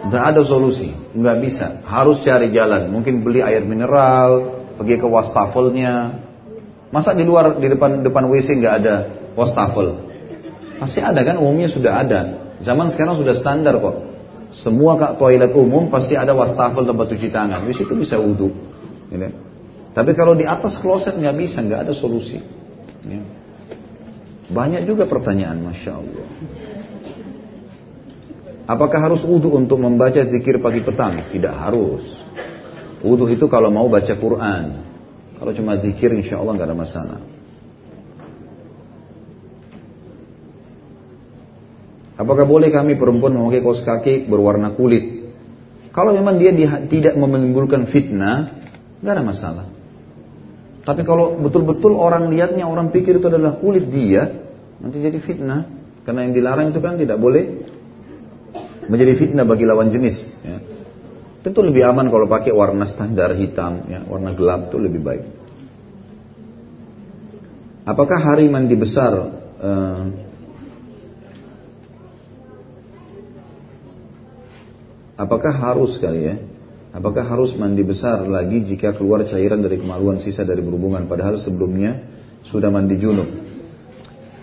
Tidak ada solusi, nggak bisa. Harus cari jalan. Mungkin beli air mineral, pergi ke wastafelnya. Masa di luar di depan depan WC nggak ada wastafel? Pasti ada kan, umumnya sudah ada. Zaman sekarang sudah standar kok. Semua kak toilet umum pasti ada wastafel tempat cuci tangan. Di situ bisa wudhu. Gitu. Tapi kalau di atas kloset nggak bisa, nggak ada solusi. Ya. Banyak juga pertanyaan, masya Allah. Apakah harus wudhu untuk membaca zikir pagi petang? Tidak harus. Wudhu itu kalau mau baca Quran. Kalau cuma zikir, insya Allah nggak ada masalah. Apakah boleh kami perempuan memakai kaos kaki berwarna kulit? Kalau memang dia tidak menimbulkan fitnah, nggak ada masalah. Tapi kalau betul-betul orang lihatnya orang pikir itu adalah kulit dia, nanti jadi fitnah. Karena yang dilarang itu kan tidak boleh menjadi fitnah bagi lawan jenis. Ya. Tentu lebih aman kalau pakai warna standar hitam, ya, warna gelap itu lebih baik. Apakah hari mandi besar uh, Apakah harus kali ya? Apakah harus mandi besar lagi jika keluar cairan dari kemaluan sisa dari berhubungan padahal sebelumnya sudah mandi junub?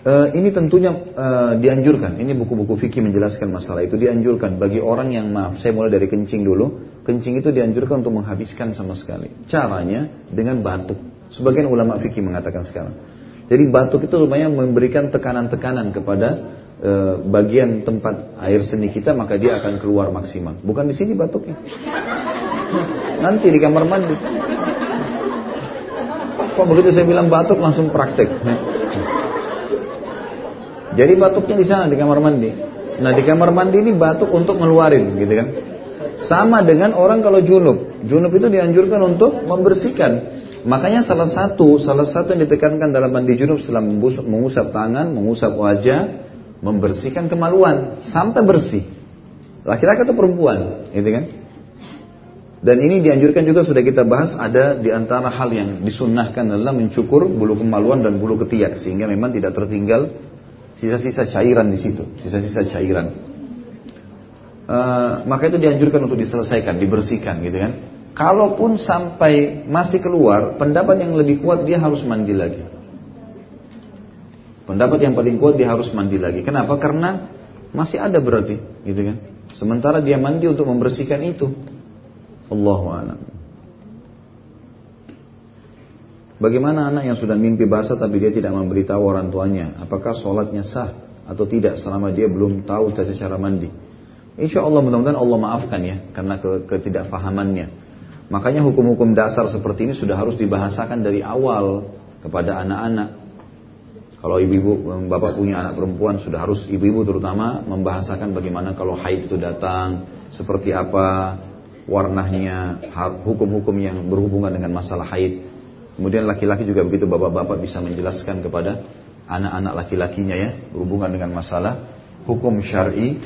Uh, ini tentunya uh, dianjurkan. Ini buku-buku fikih menjelaskan masalah itu dianjurkan bagi orang yang maaf. Saya mulai dari kencing dulu. Kencing itu dianjurkan untuk menghabiskan sama sekali. Caranya dengan batuk. Sebagian ulama fikih mengatakan sekarang. Jadi batuk itu lumayan memberikan tekanan-tekanan kepada e, bagian tempat air seni kita maka dia akan keluar maksimal. Bukan di sini batuknya. Nanti di kamar mandi. Kok begitu saya bilang batuk langsung praktek. Jadi batuknya di sana di kamar mandi. Nah di kamar mandi ini batuk untuk ngeluarin gitu kan. Sama dengan orang kalau junub. Junub itu dianjurkan untuk membersihkan. Makanya salah satu salah satu yang ditekankan dalam mandi junub setelah mengusap tangan, mengusap wajah, membersihkan kemaluan sampai bersih. Laki-laki atau perempuan, gitu kan? Dan ini dianjurkan juga sudah kita bahas ada di antara hal yang disunnahkan adalah mencukur bulu kemaluan dan bulu ketiak sehingga memang tidak tertinggal sisa-sisa cairan di situ, sisa-sisa cairan. Uh, maka itu dianjurkan untuk diselesaikan, dibersihkan gitu kan. Kalaupun sampai masih keluar, pendapat yang lebih kuat dia harus mandi lagi. Pendapat yang paling kuat dia harus mandi lagi. Kenapa? Karena masih ada berarti, gitu kan? Sementara dia mandi untuk membersihkan itu. Allahu a'lam. Bagaimana anak yang sudah mimpi basah tapi dia tidak memberitahu orang tuanya? Apakah sholatnya sah atau tidak selama dia belum tahu tata cara mandi? Insya Allah mudah-mudahan Allah maafkan ya karena ke ketidakfahamannya. Makanya hukum-hukum dasar seperti ini sudah harus dibahasakan dari awal kepada anak-anak. Kalau ibu-ibu, bapak punya anak perempuan sudah harus ibu-ibu terutama membahasakan bagaimana kalau haid itu datang, seperti apa warnanya, hukum-hukum yang berhubungan dengan masalah haid. Kemudian laki-laki juga begitu bapak-bapak bisa menjelaskan kepada anak-anak laki-lakinya ya berhubungan dengan masalah hukum syar'i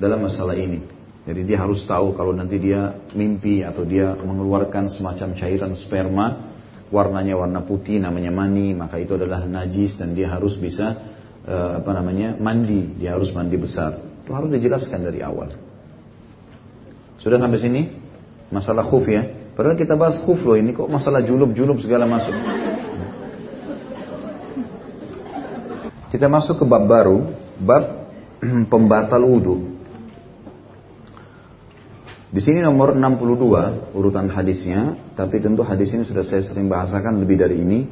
dalam masalah ini. Jadi dia harus tahu kalau nanti dia mimpi atau dia mengeluarkan semacam cairan sperma warnanya warna putih namanya mani maka itu adalah najis dan dia harus bisa uh, apa namanya mandi dia harus mandi besar itu harus dijelaskan dari awal sudah sampai sini masalah khuf ya. Padahal kita bahas khuf loh ini kok masalah julub-julub segala masuk kita masuk ke bab baru bab pembatal wudhu di sini nomor 62 urutan hadisnya, tapi tentu hadis ini sudah saya sering bahasakan lebih dari ini.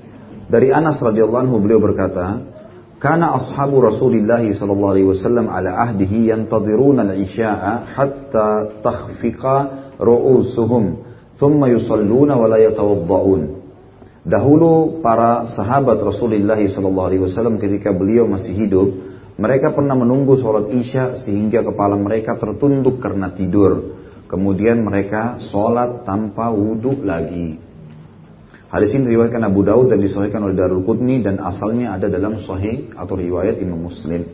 Dari Anas radhiyallahu anhu beliau berkata, "Kana ashabu Rasulillah sallallahu alaihi wasallam ala ahdihi yantadhiruna al-isya'a hatta takhfiqa ru'usuhum, thumma yusalluna wa la yatawadda'un." Dahulu para sahabat Rasulullah SAW ketika beliau masih hidup, mereka pernah menunggu sholat isya sehingga kepala mereka tertunduk karena tidur. Kemudian mereka sholat tanpa wudhu lagi. Hadis ini diriwayatkan Abu Daud dan disahihkan oleh Darul Qutni dan asalnya ada dalam sahih atau riwayat Imam Muslim.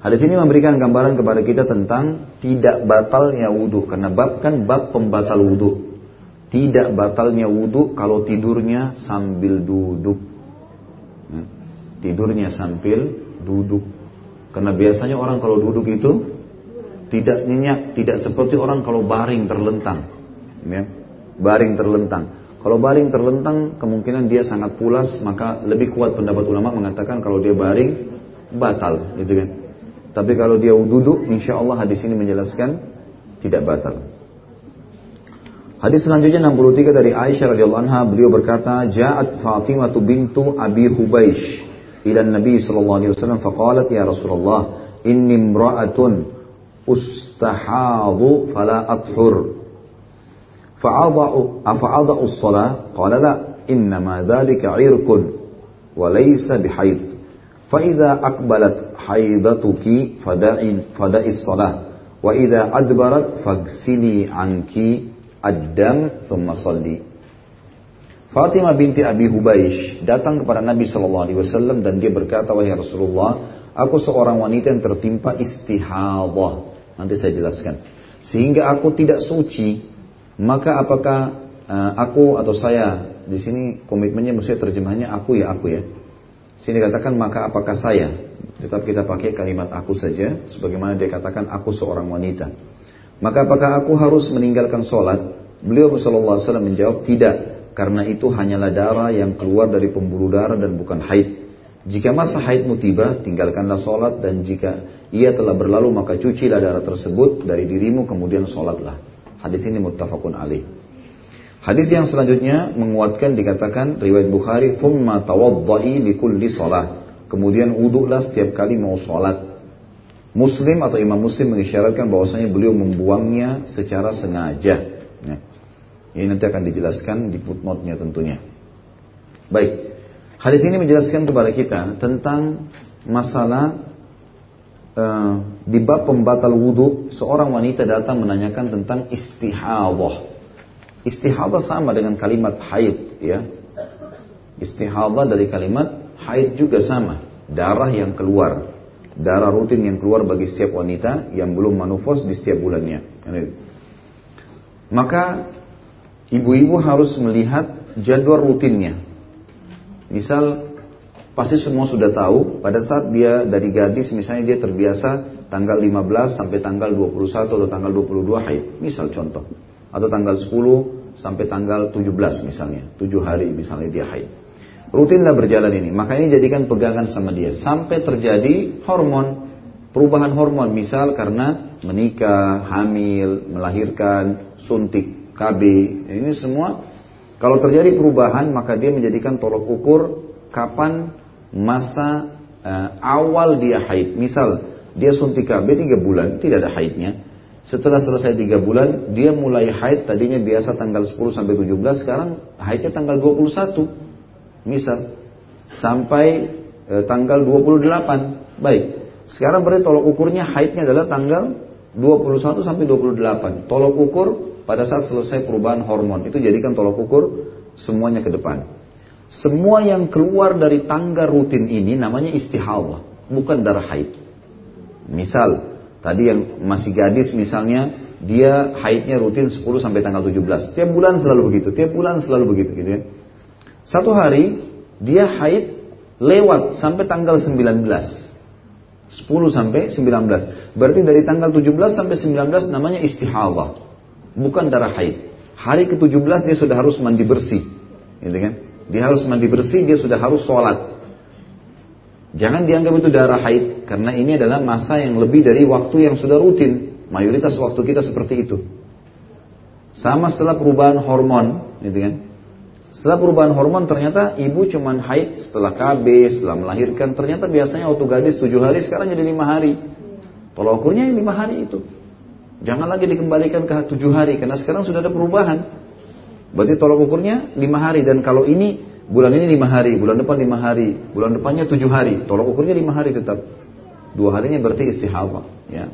Hadis ini memberikan gambaran kepada kita tentang tidak batalnya wudhu karena bab kan bab pembatal wudhu. Tidak batalnya wudhu kalau tidurnya sambil duduk. Ya. Tidurnya sambil duduk. Karena biasanya orang kalau duduk itu tidak nyenyak, tidak seperti orang kalau baring terlentang. Ya. Baring terlentang. Kalau baring terlentang kemungkinan dia sangat pulas, maka lebih kuat pendapat ulama mengatakan kalau dia baring batal, gitu kan. Tapi kalau dia duduk, insya Allah hadis ini menjelaskan tidak batal. Hadis selanjutnya 63 dari Aisyah radhiyallahu anha beliau berkata ja'at Fatimah bintu Abi Hubaysh ila Nabi sallallahu alaihi wasallam faqalat ya Rasulullah inni imra'atun ustahadu fala athur. Fa'adha'u afa'adha'u as-salah qala la innama dhalika 'irqun wa laysa bihayd فإذا أقبلت حيضتك فدعي فدعي الصلاة وإذا أدبرت فاغسلي عنك Ad-dam thumma salli. Fatimah binti Abi Hubaish datang kepada Nabi Shallallahu Alaihi Wasallam dan dia berkata, wahai Rasulullah, aku seorang wanita yang tertimpa istihadah. Nanti saya jelaskan. Sehingga aku tidak suci, maka apakah uh, aku atau saya di sini komitmennya mesti terjemahnya aku ya aku ya. Sini katakan maka apakah saya? Tetap kita pakai kalimat aku saja, sebagaimana dia katakan aku seorang wanita. Maka apakah aku harus meninggalkan sholat? Beliau Rasulullah SAW menjawab, tidak. Karena itu hanyalah darah yang keluar dari pembuluh darah dan bukan haid. Jika masa haidmu tiba, tinggalkanlah sholat dan jika ia telah berlalu maka cucilah darah tersebut dari dirimu kemudian sholatlah. Hadis ini muttafaqun alaih. Hadis yang selanjutnya menguatkan dikatakan riwayat Bukhari, "Tsumma tawaddai likulli shalah." Kemudian wuduklah setiap kali mau sholat. Muslim atau Imam Muslim mengisyaratkan bahwasanya beliau membuangnya secara sengaja. Ya. Ini nanti akan dijelaskan di footnote-nya tentunya. Baik. Hadis ini menjelaskan kepada kita tentang masalah uh, di bab pembatal wudhu seorang wanita datang menanyakan tentang istihadah. Istihadah sama dengan kalimat haid ya. Istihadah dari kalimat haid juga sama, darah yang keluar darah rutin yang keluar bagi setiap wanita yang belum manufos di setiap bulannya. Maka ibu-ibu harus melihat jadwal rutinnya. Misal pasti semua sudah tahu pada saat dia dari gadis misalnya dia terbiasa tanggal 15 sampai tanggal 21 atau tanggal 22 haid. Misal contoh. Atau tanggal 10 sampai tanggal 17 misalnya. 7 hari misalnya dia haid. Rutinlah berjalan ini. Makanya jadikan pegangan sama dia. Sampai terjadi hormon. Perubahan hormon. Misal karena menikah, hamil, melahirkan, suntik, KB. Ini semua. Kalau terjadi perubahan maka dia menjadikan tolok ukur kapan masa uh, awal dia haid. Misal dia suntik KB 3 bulan, tidak ada haidnya. Setelah selesai 3 bulan, dia mulai haid tadinya biasa tanggal 10 sampai 17, sekarang haidnya tanggal 21. Misal sampai e, tanggal 28. Baik. Sekarang berarti tolok ukurnya haidnya adalah tanggal 21 sampai 28. Tolok ukur pada saat selesai perubahan hormon. Itu jadikan tolok ukur semuanya ke depan. Semua yang keluar dari tangga rutin ini namanya istihadah, bukan darah haid. Misal, tadi yang masih gadis misalnya, dia haidnya rutin 10 sampai tanggal 17. Tiap bulan selalu begitu, tiap bulan selalu begitu gitu ya. Satu hari dia haid lewat sampai tanggal 19. 10 sampai 19. Berarti dari tanggal 17 sampai 19 namanya istihadah. Bukan darah haid. Hari ke-17 dia sudah harus mandi bersih. Gitu kan? Dia harus mandi bersih, dia sudah harus sholat. Jangan dianggap itu darah haid. Karena ini adalah masa yang lebih dari waktu yang sudah rutin. Mayoritas waktu kita seperti itu. Sama setelah perubahan hormon, gitu kan? Setelah perubahan hormon ternyata ibu cuman haid setelah KB, setelah melahirkan. Ternyata biasanya waktu gadis 7 hari sekarang jadi 5 hari. Tolak ukurnya 5 hari itu. Jangan lagi dikembalikan ke 7 hari karena sekarang sudah ada perubahan. Berarti tolok ukurnya lima hari dan kalau ini bulan ini lima hari, bulan depan lima hari, bulan depannya tujuh hari, tolok ukurnya lima hari tetap. Dua harinya berarti istihadah. Ya.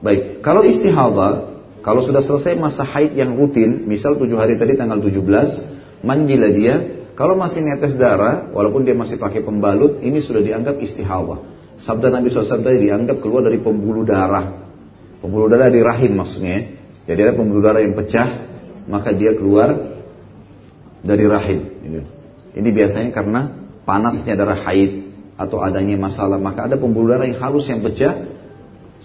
Baik, kalau istihadah, kalau sudah selesai masa haid yang rutin, misal tujuh hari tadi tanggal 17, mandilah dia, kalau masih netes darah, walaupun dia masih pakai pembalut, ini sudah dianggap istihadah. Sabda Nabi SAW tadi dianggap keluar dari pembuluh darah. Pembuluh darah di rahim maksudnya. Jadi ada pembuluh darah yang pecah, maka dia keluar dari rahim. Ini biasanya karena panasnya darah haid atau adanya masalah, maka ada pembuluh darah yang halus yang pecah,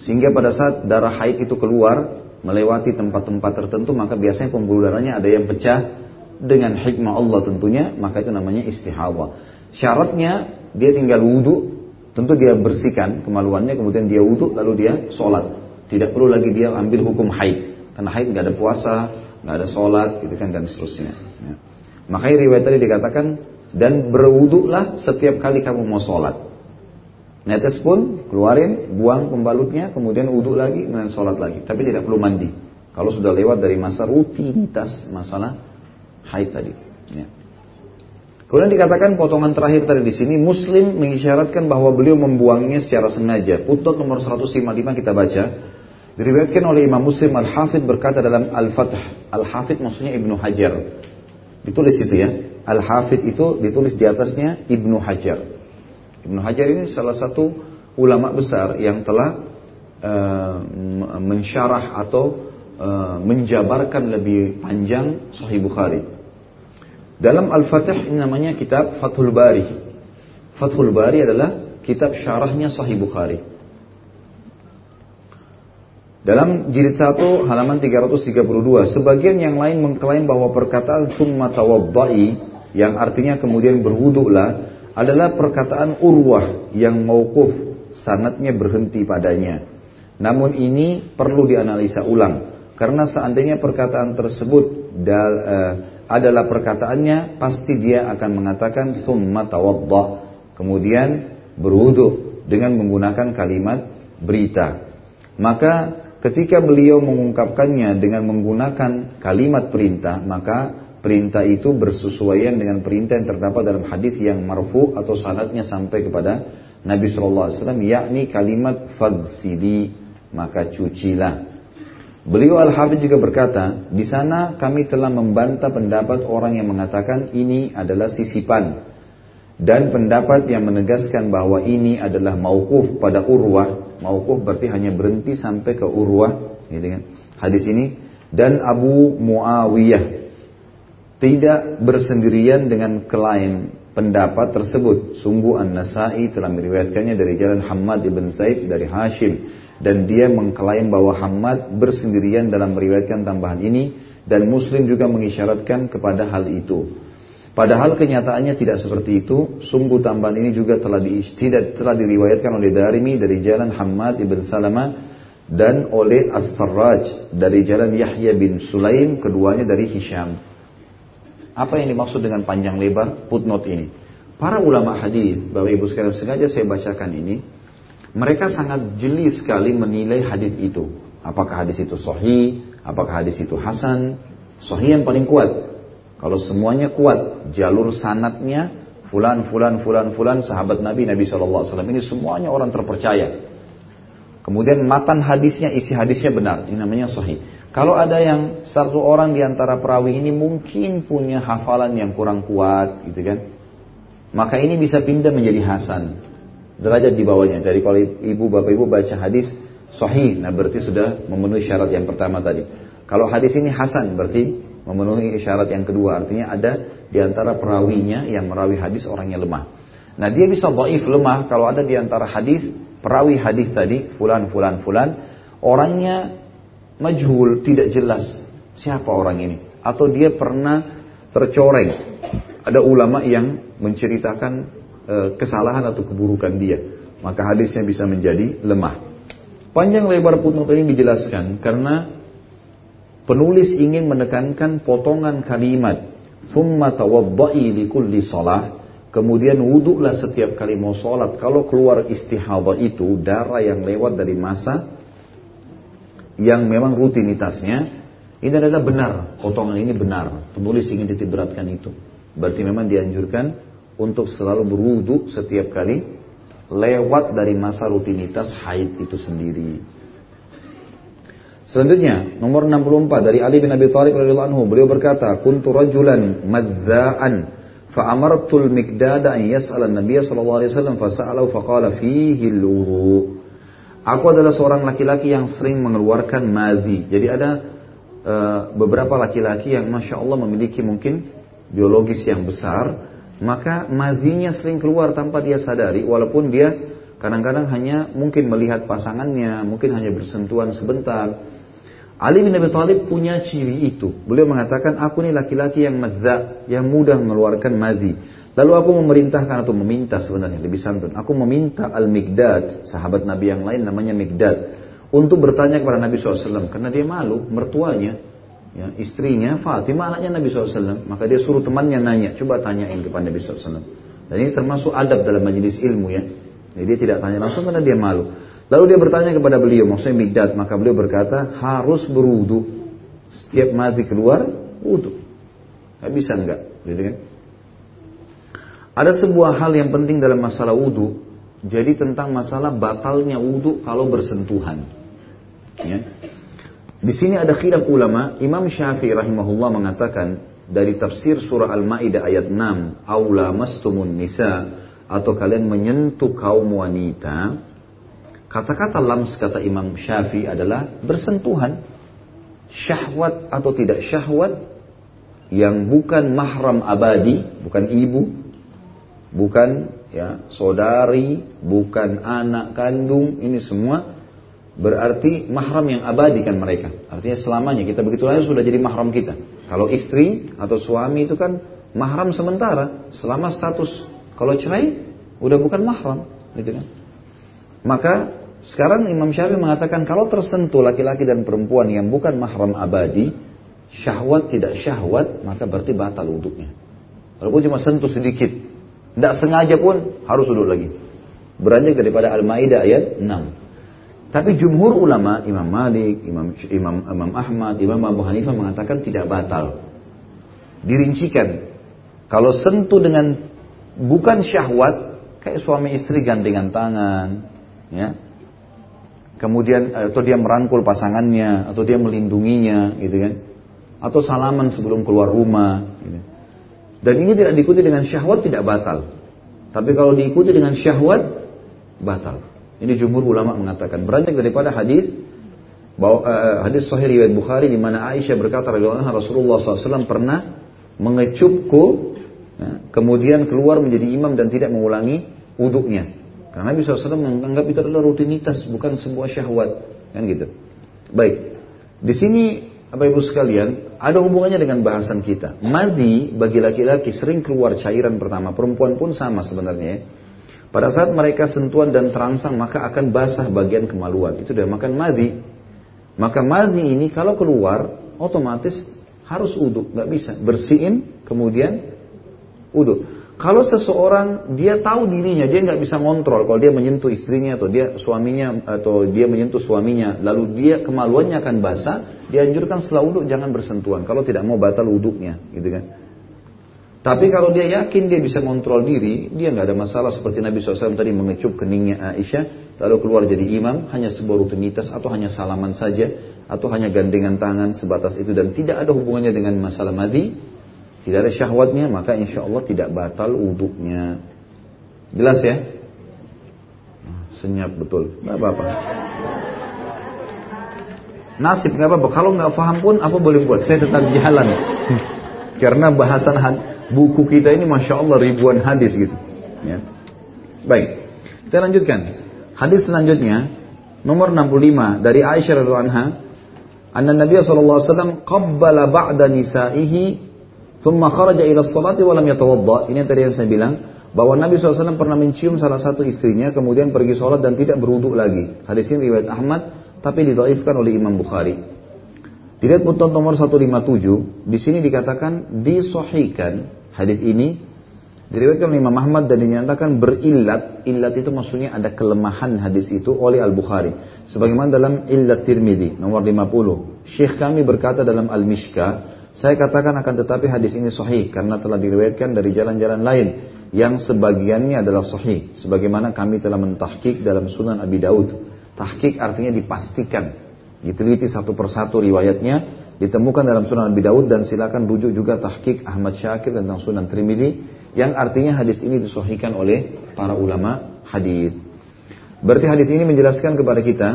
sehingga pada saat darah haid itu keluar melewati tempat-tempat tertentu, maka biasanya pembuluh darahnya ada yang pecah dengan hikmah Allah tentunya, maka itu namanya istihawa. Syaratnya dia tinggal wudhu, tentu dia bersihkan kemaluannya, kemudian dia wudhu, lalu dia sholat. Tidak perlu lagi dia ambil hukum haid, karena haid nggak ada puasa, nggak ada sholat, gitu kan dan seterusnya. Ya. Makanya riwayat tadi dikatakan dan berwuduklah setiap kali kamu mau sholat. Netes pun keluarin, buang pembalutnya, kemudian wudhu lagi, kemudian sholat lagi. Tapi tidak perlu mandi. Kalau sudah lewat dari masa rutinitas masalah haid tadi. Ya. Kemudian dikatakan potongan terakhir tadi di sini Muslim mengisyaratkan bahwa beliau membuangnya secara sengaja. Putut nomor 155 kita baca. Diriwayatkan oleh Imam Muslim Al-Hafidh berkata dalam Al-Fath. Al-Hafidh maksudnya Ibnu Hajar. Ditulis itu ya. Al-Hafidh itu ditulis di atasnya Ibnu Hajar. Ibnu Hajar ini salah satu ulama besar yang telah uh, mensyarah atau Eh, menjabarkan lebih panjang Sahih Bukhari. Dalam Al-Fatih ini namanya kitab Fathul Bari. Fathul Bari adalah kitab syarahnya Sahih Bukhari. Dalam jilid 1 halaman 332, sebagian yang lain mengklaim bahwa perkataan summa tawaddai yang artinya kemudian berwuduklah adalah perkataan urwah yang mauquf sanatnya berhenti padanya. Namun ini perlu dianalisa ulang. Karena seandainya perkataan tersebut dal, uh, adalah perkataannya, pasti dia akan mengatakan thumma tawaddah. Kemudian berwudu dengan menggunakan kalimat berita. Maka ketika beliau mengungkapkannya dengan menggunakan kalimat perintah, maka perintah itu bersesuaian dengan perintah yang terdapat dalam hadis yang marfu atau sanadnya sampai kepada Nabi SAW, yakni kalimat fagsili, maka cucilah. Beliau Al-Hafidh juga berkata, di sana kami telah membantah pendapat orang yang mengatakan ini adalah sisipan. Dan pendapat yang menegaskan bahwa ini adalah mauquf pada urwah. Mauquf berarti hanya berhenti sampai ke urwah. Gitu kan? Hadis ini. Dan Abu Muawiyah. Tidak bersendirian dengan klaim pendapat tersebut. Sungguh An-Nasai telah meriwayatkannya dari jalan Hamad ibn Said dari Hashim dan dia mengklaim bahwa Hamad bersendirian dalam meriwayatkan tambahan ini dan Muslim juga mengisyaratkan kepada hal itu. Padahal kenyataannya tidak seperti itu. Sungguh tambahan ini juga telah di, tidak telah diriwayatkan oleh Darimi dari jalan Hamad ibn Salama dan oleh As-Sarraj dari jalan Yahya bin Sulaim keduanya dari Hisham. Apa yang dimaksud dengan panjang lebar footnote ini? Para ulama hadis, Bapak Ibu sekalian sengaja saya bacakan ini mereka sangat jeli sekali menilai hadis itu. Apakah hadis itu sahih, apakah hadis itu hasan. Sahih yang paling kuat. Kalau semuanya kuat, jalur sanatnya fulan, fulan, fulan, fulan, sahabat Nabi, Nabi SAW. Ini semuanya orang terpercaya. Kemudian matan hadisnya, isi hadisnya benar. Ini namanya sahih. Kalau ada yang satu orang di antara perawi ini mungkin punya hafalan yang kurang kuat, gitu kan. Maka ini bisa pindah menjadi hasan derajat di bawahnya. Jadi kalau ibu bapak ibu baca hadis sahih, nah berarti sudah memenuhi syarat yang pertama tadi. Kalau hadis ini hasan berarti memenuhi syarat yang kedua. Artinya ada di antara perawinya yang merawi hadis orangnya lemah. Nah dia bisa dhaif lemah kalau ada di antara hadis perawi hadis tadi fulan fulan fulan orangnya majhul tidak jelas siapa orang ini atau dia pernah tercoreng. Ada ulama yang menceritakan e, kesalahan atau keburukan dia. Maka hadisnya bisa menjadi lemah. Panjang lebar putnot ini dijelaskan karena penulis ingin menekankan potongan kalimat thumma tawaddai li kulli salah kemudian wuduklah setiap kali mau sholat kalau keluar istihadah itu darah yang lewat dari masa yang memang rutinitasnya Ini adalah benar, potongan ini benar. Penulis ingin titik itu. Berarti memang dianjurkan untuk selalu berwudu setiap kali lewat dari masa rutinitas haid itu sendiri. Selanjutnya, nomor 64 dari Ali bin Abi Thalib radhiyallahu anhu, beliau berkata, "Kuntu rajulan madza'an fa'amartu al-miqdad an yas'ala an-nabiy sallallahu alaihi wasallam fasa'alahu faqala fihi al-wudu." Aku adalah seorang laki-laki yang sering mengeluarkan madhi. Jadi ada uh, beberapa laki-laki yang masya Allah memiliki mungkin biologis yang besar, maka madhinya sering keluar tanpa dia sadari, walaupun dia kadang-kadang hanya mungkin melihat pasangannya, mungkin hanya bersentuhan sebentar. Ali bin Abi Thalib punya ciri itu. Beliau mengatakan, aku ini laki-laki yang madza, yang mudah mengeluarkan madhi. Lalu aku memerintahkan atau meminta sebenarnya lebih santun. Aku meminta Al-Mikdad, sahabat Nabi yang lain namanya Mikdad, untuk bertanya kepada Nabi SAW karena dia malu mertuanya ya, istrinya Fatimah anaknya Nabi SAW maka dia suruh temannya nanya coba tanyain kepada Nabi SAW dan ini termasuk adab dalam majelis ilmu ya jadi dia tidak tanya langsung karena dia malu lalu dia bertanya kepada beliau maksudnya Mikdad maka beliau berkata harus berwudu. Setiap mati keluar wudu. Nggak bisa enggak gitu kan? Ada sebuah hal yang penting dalam masalah wudu jadi tentang masalah batalnya wudu kalau bersentuhan. Ya. Di sini ada khilaf ulama. Imam Syafi'i rahimahullah mengatakan dari tafsir surah Al-Maidah ayat 6, "Aula mastumun nisa" atau kalian menyentuh kaum wanita. Kata-kata lams kata Imam Syafi'i adalah bersentuhan. Syahwat atau tidak syahwat yang bukan mahram abadi, bukan ibu, bukan ya saudari, bukan anak kandung, ini semua berarti mahram yang abadi kan mereka. Artinya selamanya kita begitu lahir sudah jadi mahram kita. Kalau istri atau suami itu kan mahram sementara selama status. Kalau cerai udah bukan mahram, gitu kan. Maka sekarang Imam Syafi'i mengatakan kalau tersentuh laki-laki dan perempuan yang bukan mahram abadi, syahwat tidak syahwat, maka berarti batal wuduknya. Walaupun cuma sentuh sedikit, tidak sengaja pun harus duduk lagi. Beranjak daripada Al-Maidah ayat 6. Tapi jumhur ulama, Imam Malik, Imam, Imam, Imam Ahmad, Imam Abu Hanifah mengatakan tidak batal. Dirincikan. Kalau sentuh dengan bukan syahwat, kayak suami istri gandengan tangan, ya. Kemudian atau dia merangkul pasangannya, atau dia melindunginya, gitu kan. Atau salaman sebelum keluar rumah. Gitu. Dan ini tidak diikuti dengan syahwat tidak batal. Tapi kalau diikuti dengan syahwat, batal. Ini jumhur ulama mengatakan beranjak daripada hadis bahwa uh, hadis sahih riwayat Bukhari di mana Aisyah berkata Rasulullah SAW pernah mengecupku ya, kemudian keluar menjadi imam dan tidak mengulangi wuduknya. Karena Nabi SAW menganggap itu adalah rutinitas bukan sebuah syahwat kan gitu. Baik. Di sini Bapak Ibu sekalian, ada hubungannya dengan bahasan kita. Madi bagi laki-laki sering keluar cairan pertama, perempuan pun sama sebenarnya. Ya. Pada saat mereka sentuhan dan terangsang maka akan basah bagian kemaluan. Itu dia makan madhi. Maka madhi ini kalau keluar otomatis harus uduk, nggak bisa bersihin kemudian uduk. Kalau seseorang dia tahu dirinya, dia nggak bisa ngontrol kalau dia menyentuh istrinya atau dia suaminya atau dia menyentuh suaminya, lalu dia kemaluannya akan basah, dianjurkan setelah uduk jangan bersentuhan. Kalau tidak mau batal uduknya, gitu kan? Tapi kalau dia yakin dia bisa mengontrol diri, dia nggak ada masalah seperti Nabi SAW tadi mengecup keningnya Aisyah, lalu keluar jadi imam, hanya sebuah rutinitas atau hanya salaman saja, atau hanya gandengan tangan sebatas itu dan tidak ada hubungannya dengan masalah madi, tidak ada syahwatnya, maka insya Allah tidak batal uduknya. Jelas ya? Senyap betul, nggak apa-apa. Nasib nggak apa-apa. Kalau nggak paham pun apa boleh buat? Saya tetap jalan. Karena bahasan buku kita ini masya Allah ribuan hadis gitu. Ya. Baik, kita lanjutkan. Hadis selanjutnya nomor 65 dari Aisyah radhiallahu anha, anna Nabi sallallahu alaihi wasallam qabbala ba'da nisaihi thumma kharaja ila salati wa lam yatawadda. Ini yang tadi yang saya bilang bahwa Nabi SAW pernah mencium salah satu istrinya kemudian pergi sholat dan tidak berwudhu lagi. Hadis ini riwayat Ahmad tapi didoifkan oleh Imam Bukhari. Dilihat putun nomor 157, di sini dikatakan disohikan hadis ini Diriwayatkan oleh Imam Ahmad dan dinyatakan berillat. Illat itu maksudnya ada kelemahan hadis itu oleh Al-Bukhari. Sebagaimana dalam Illat Tirmidzi nomor 50. Syekh kami berkata dalam Al-Mishka, saya katakan akan tetapi hadis ini sahih karena telah diriwayatkan dari jalan-jalan lain yang sebagiannya adalah sahih. Sebagaimana kami telah mentahkik dalam Sunan Abi Daud. Tahkik artinya dipastikan. Diteliti satu persatu riwayatnya ditemukan dalam Sunan Abi Daud dan silakan rujuk juga tahkik Ahmad Syakir tentang Sunan Trimidi yang artinya hadis ini disahihkan oleh para ulama hadis. Berarti hadis ini menjelaskan kepada kita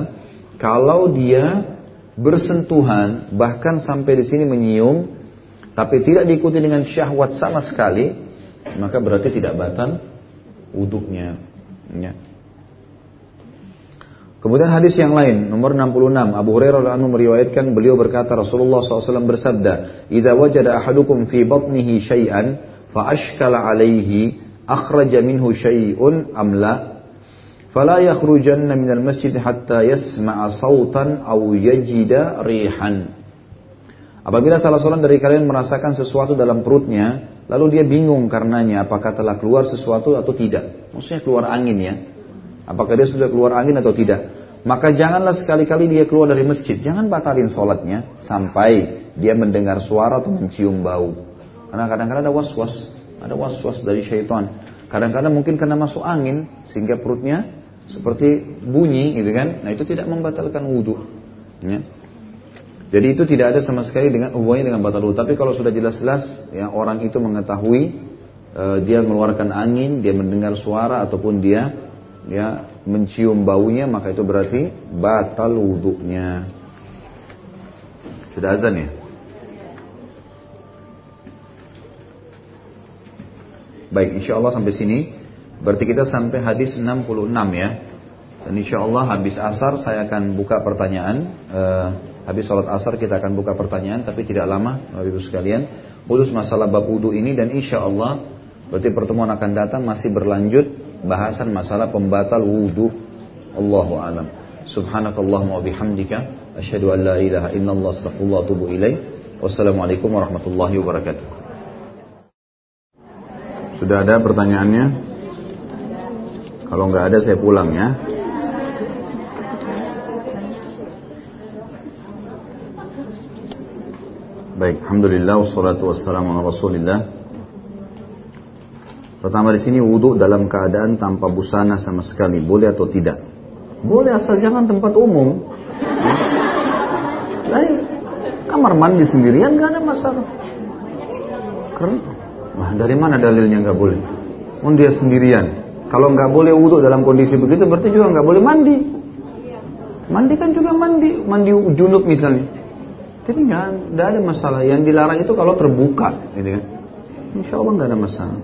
kalau dia bersentuhan, bahkan sampai di sini menyium, tapi tidak diikuti dengan syahwat sama sekali, maka berarti tidak batal wuduknya. Ya. Kemudian hadis yang lain, nomor 66, Abu Hurairah anhu meriwayatkan beliau berkata Rasulullah SAW bersabda, "Idza wajada ahadukum fi batnihi syai'an fa ashkala alaihi akhraja minhu syai'un amla." فلا يخرجن من masjid hatta يسمع صوتا أو yajida rihan. Apabila salah seorang dari kalian merasakan sesuatu dalam perutnya, lalu dia bingung karenanya apakah telah keluar sesuatu atau tidak. Maksudnya keluar angin ya. Apakah dia sudah keluar angin atau tidak. Maka janganlah sekali-kali dia keluar dari masjid. Jangan batalin sholatnya sampai dia mendengar suara atau mencium bau. Karena kadang-kadang ada was-was. Ada was-was dari syaitan. Kadang-kadang mungkin karena masuk angin sehingga perutnya seperti bunyi gitu kan. Nah itu tidak membatalkan wudhu. Ya. Jadi itu tidak ada sama sekali dengan hubungannya dengan batal wudhu. Tapi kalau sudah jelas-jelas ya orang itu mengetahui uh, dia mengeluarkan angin, dia mendengar suara ataupun dia ya mencium baunya maka itu berarti batal wudhunya. Sudah azan ya? Baik, insya Allah sampai sini. Berarti kita sampai hadis 66 ya. Dan insya Allah habis asar saya akan buka pertanyaan. Uh, habis sholat asar kita akan buka pertanyaan, tapi tidak lama, Bapak Ibu sekalian. Khusus masalah bab wudhu ini dan insya Allah berarti pertemuan akan datang masih berlanjut bahasan masalah pembatal wudhu. Allahu alam. Subhanakallahumma wa bihamdika asyhadu an la ilaha illallah astaghfirullah wa atubu ilaih. Wassalamualaikum warahmatullahi wabarakatuh. Sudah ada pertanyaannya? Kalau nggak ada saya pulang ya. Baik, alhamdulillah wassalatu wassalamu ala Rasulillah. Pertama di sini wudhu dalam keadaan tanpa busana sama sekali, boleh atau tidak? Boleh asal jangan tempat umum. Lain kamar mandi sendirian nggak ada masalah. Karena Nah, dari mana dalilnya nggak boleh? Oh dia sendirian. Kalau nggak boleh wudhu dalam kondisi begitu, berarti juga nggak boleh mandi. Mandi kan juga mandi, mandi junub misalnya. Jadi nggak, ada masalah. Yang dilarang itu kalau terbuka, gitu kan? Insya Allah nggak ada masalah.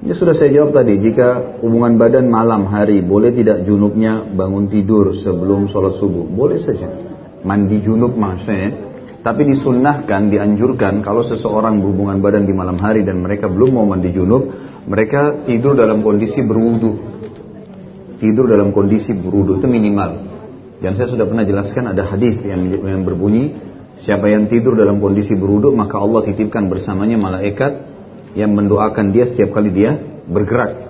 Ya sudah saya jawab tadi, jika hubungan badan malam hari boleh tidak junubnya bangun tidur sebelum sholat subuh? Boleh saja. Mandi junub maksudnya tapi disunnahkan, dianjurkan kalau seseorang berhubungan badan di malam hari dan mereka belum mau mandi junub, mereka tidur dalam kondisi berwudu. Tidur dalam kondisi berwudu itu minimal. Dan saya sudah pernah jelaskan ada hadis yang, yang berbunyi, siapa yang tidur dalam kondisi berwudu maka Allah titipkan bersamanya malaikat yang mendoakan dia setiap kali dia bergerak.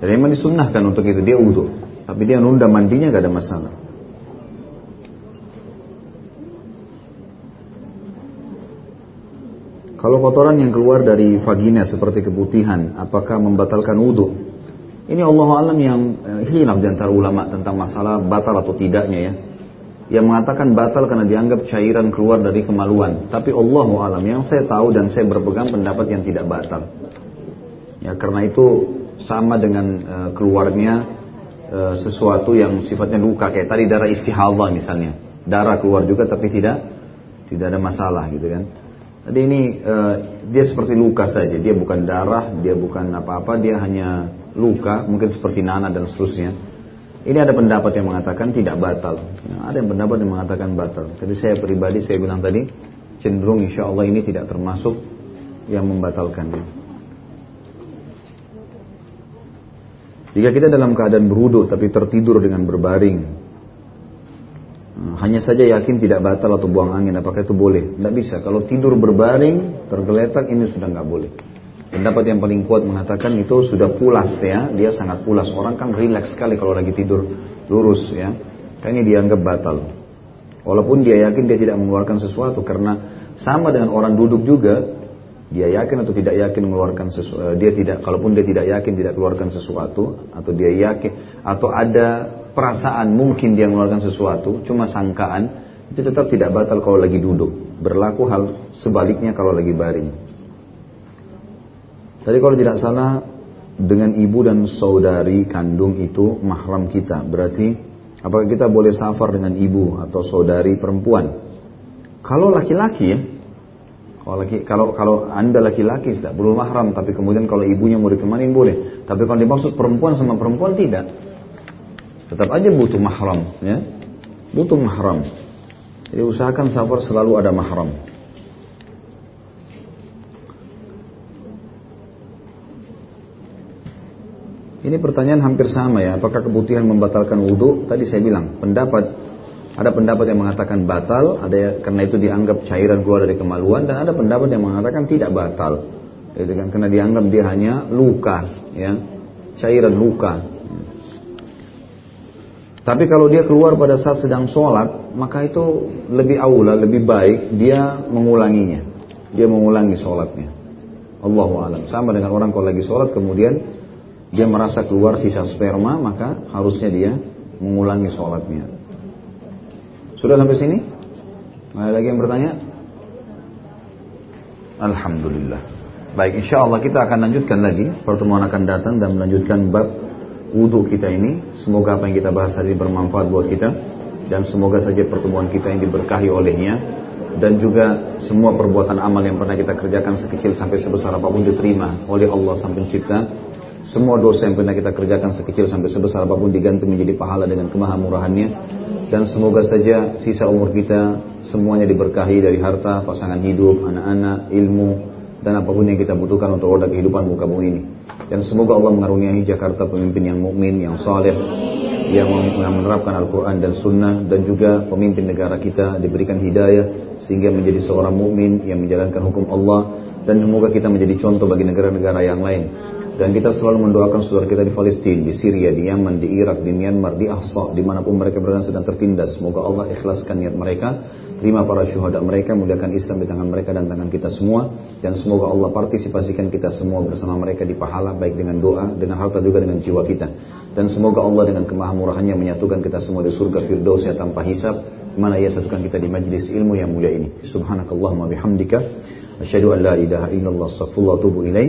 Dan memang disunnahkan untuk itu dia wudhu. Tapi dia nunda mandinya gak ada masalah. Kalau kotoran yang keluar dari vagina seperti keputihan, apakah membatalkan wudhu? Ini Allah alam yang eh, hilaf di antara ulama tentang masalah batal atau tidaknya ya. Yang mengatakan batal karena dianggap cairan keluar dari kemaluan. Tapi Allah alam yang saya tahu dan saya berpegang pendapat yang tidak batal. Ya karena itu sama dengan uh, keluarnya uh, sesuatu yang sifatnya luka kayak tadi darah istihadah misalnya. Darah keluar juga tapi tidak tidak ada masalah gitu kan. Jadi ini uh, dia seperti luka saja, dia bukan darah, dia bukan apa-apa, dia hanya luka, mungkin seperti nanah dan seterusnya. Ini ada pendapat yang mengatakan tidak batal, nah, ada yang pendapat yang mengatakan batal. Tapi saya pribadi saya bilang tadi cenderung insya Allah ini tidak termasuk yang membatalkan. Jika kita dalam keadaan berwudu tapi tertidur dengan berbaring, hanya saja yakin tidak batal atau buang angin, apakah itu boleh? Tidak bisa. Kalau tidur berbaring, tergeletak, ini sudah nggak boleh. Pendapat yang paling kuat mengatakan itu sudah pulas ya, dia sangat pulas. Orang kan rileks sekali kalau lagi tidur lurus ya. Ini dianggap batal. Walaupun dia yakin dia tidak mengeluarkan sesuatu karena sama dengan orang duduk juga, dia yakin atau tidak yakin mengeluarkan sesuatu, dia tidak, kalaupun dia tidak yakin tidak keluarkan sesuatu, atau dia yakin, atau ada perasaan mungkin dia mengeluarkan sesuatu, cuma sangkaan, itu tetap tidak batal kalau lagi duduk. Berlaku hal sebaliknya kalau lagi baring. Tadi kalau tidak salah, dengan ibu dan saudari kandung itu mahram kita. Berarti apakah kita boleh safar dengan ibu atau saudari perempuan? Kalau laki-laki ya, kalau laki, kalau kalau anda laki-laki tidak perlu mahram, tapi kemudian kalau ibunya mau dikemanin boleh. Tapi kalau dimaksud perempuan sama perempuan tidak. Tetap aja butuh mahram, ya. Butuh mahram. Jadi usahakan safar selalu ada mahram. Ini pertanyaan hampir sama ya. Apakah kebutuhan membatalkan wudhu? Tadi saya bilang pendapat ada pendapat yang mengatakan batal, ada ya, karena itu dianggap cairan keluar dari kemaluan, dan ada pendapat yang mengatakan tidak batal, gitu kan? Karena dianggap dia hanya luka, ya, cairan luka. Tapi kalau dia keluar pada saat sedang sholat, maka itu lebih aula, lebih baik dia mengulanginya. Dia mengulangi sholatnya. Allah alam. Sama dengan orang kalau lagi sholat kemudian dia merasa keluar sisa sperma, maka harusnya dia mengulangi sholatnya. Sudah sampai sini? Ada lagi yang bertanya? Alhamdulillah. Baik, insya Allah kita akan lanjutkan lagi. Pertemuan akan datang dan melanjutkan bab wudhu kita ini. Semoga apa yang kita bahas tadi bermanfaat buat kita dan semoga saja pertemuan kita yang diberkahi olehnya dan juga semua perbuatan amal yang pernah kita kerjakan sekecil sampai sebesar apa pun diterima oleh Allah Sang Pencipta. Semua dosa yang pernah kita kerjakan sekecil sampai sebesar apa pun diganti menjadi pahala dengan kemahamurahannya dan semoga saja sisa umur kita semuanya diberkahi dari harta, pasangan hidup, anak-anak, ilmu dan apa pun yang kita butuhkan untuk roda kehidupan muka bumi ini. Dan semoga Allah mengaruniai Jakarta pemimpin yang mukmin, yang saleh, yang menerapkan Al-Quran dan Sunnah dan juga pemimpin negara kita diberikan hidayah sehingga menjadi seorang mukmin yang menjalankan hukum Allah dan semoga kita menjadi contoh bagi negara-negara yang lain. Dan kita selalu mendoakan saudara kita di Palestina, di Syria, di Yaman, di Irak, di Myanmar, di Ahsa, di mana pun mereka berada sedang tertindas. Semoga Allah ikhlaskan niat mereka Terima para syuhada mereka, muliakan Islam di tangan mereka dan tangan kita semua. Dan semoga Allah partisipasikan kita semua bersama mereka di pahala, baik dengan doa, dengan harta juga dengan jiwa kita. Dan semoga Allah dengan kemahamurahannya menyatukan kita semua di surga Firdaus ya tanpa hisab. Mana ia satukan kita di majlis ilmu yang mulia ini. Subhanakallahumma bihamdika. Asyhadu an la ilaha illallah astaghfirullah wa atubu ilaih.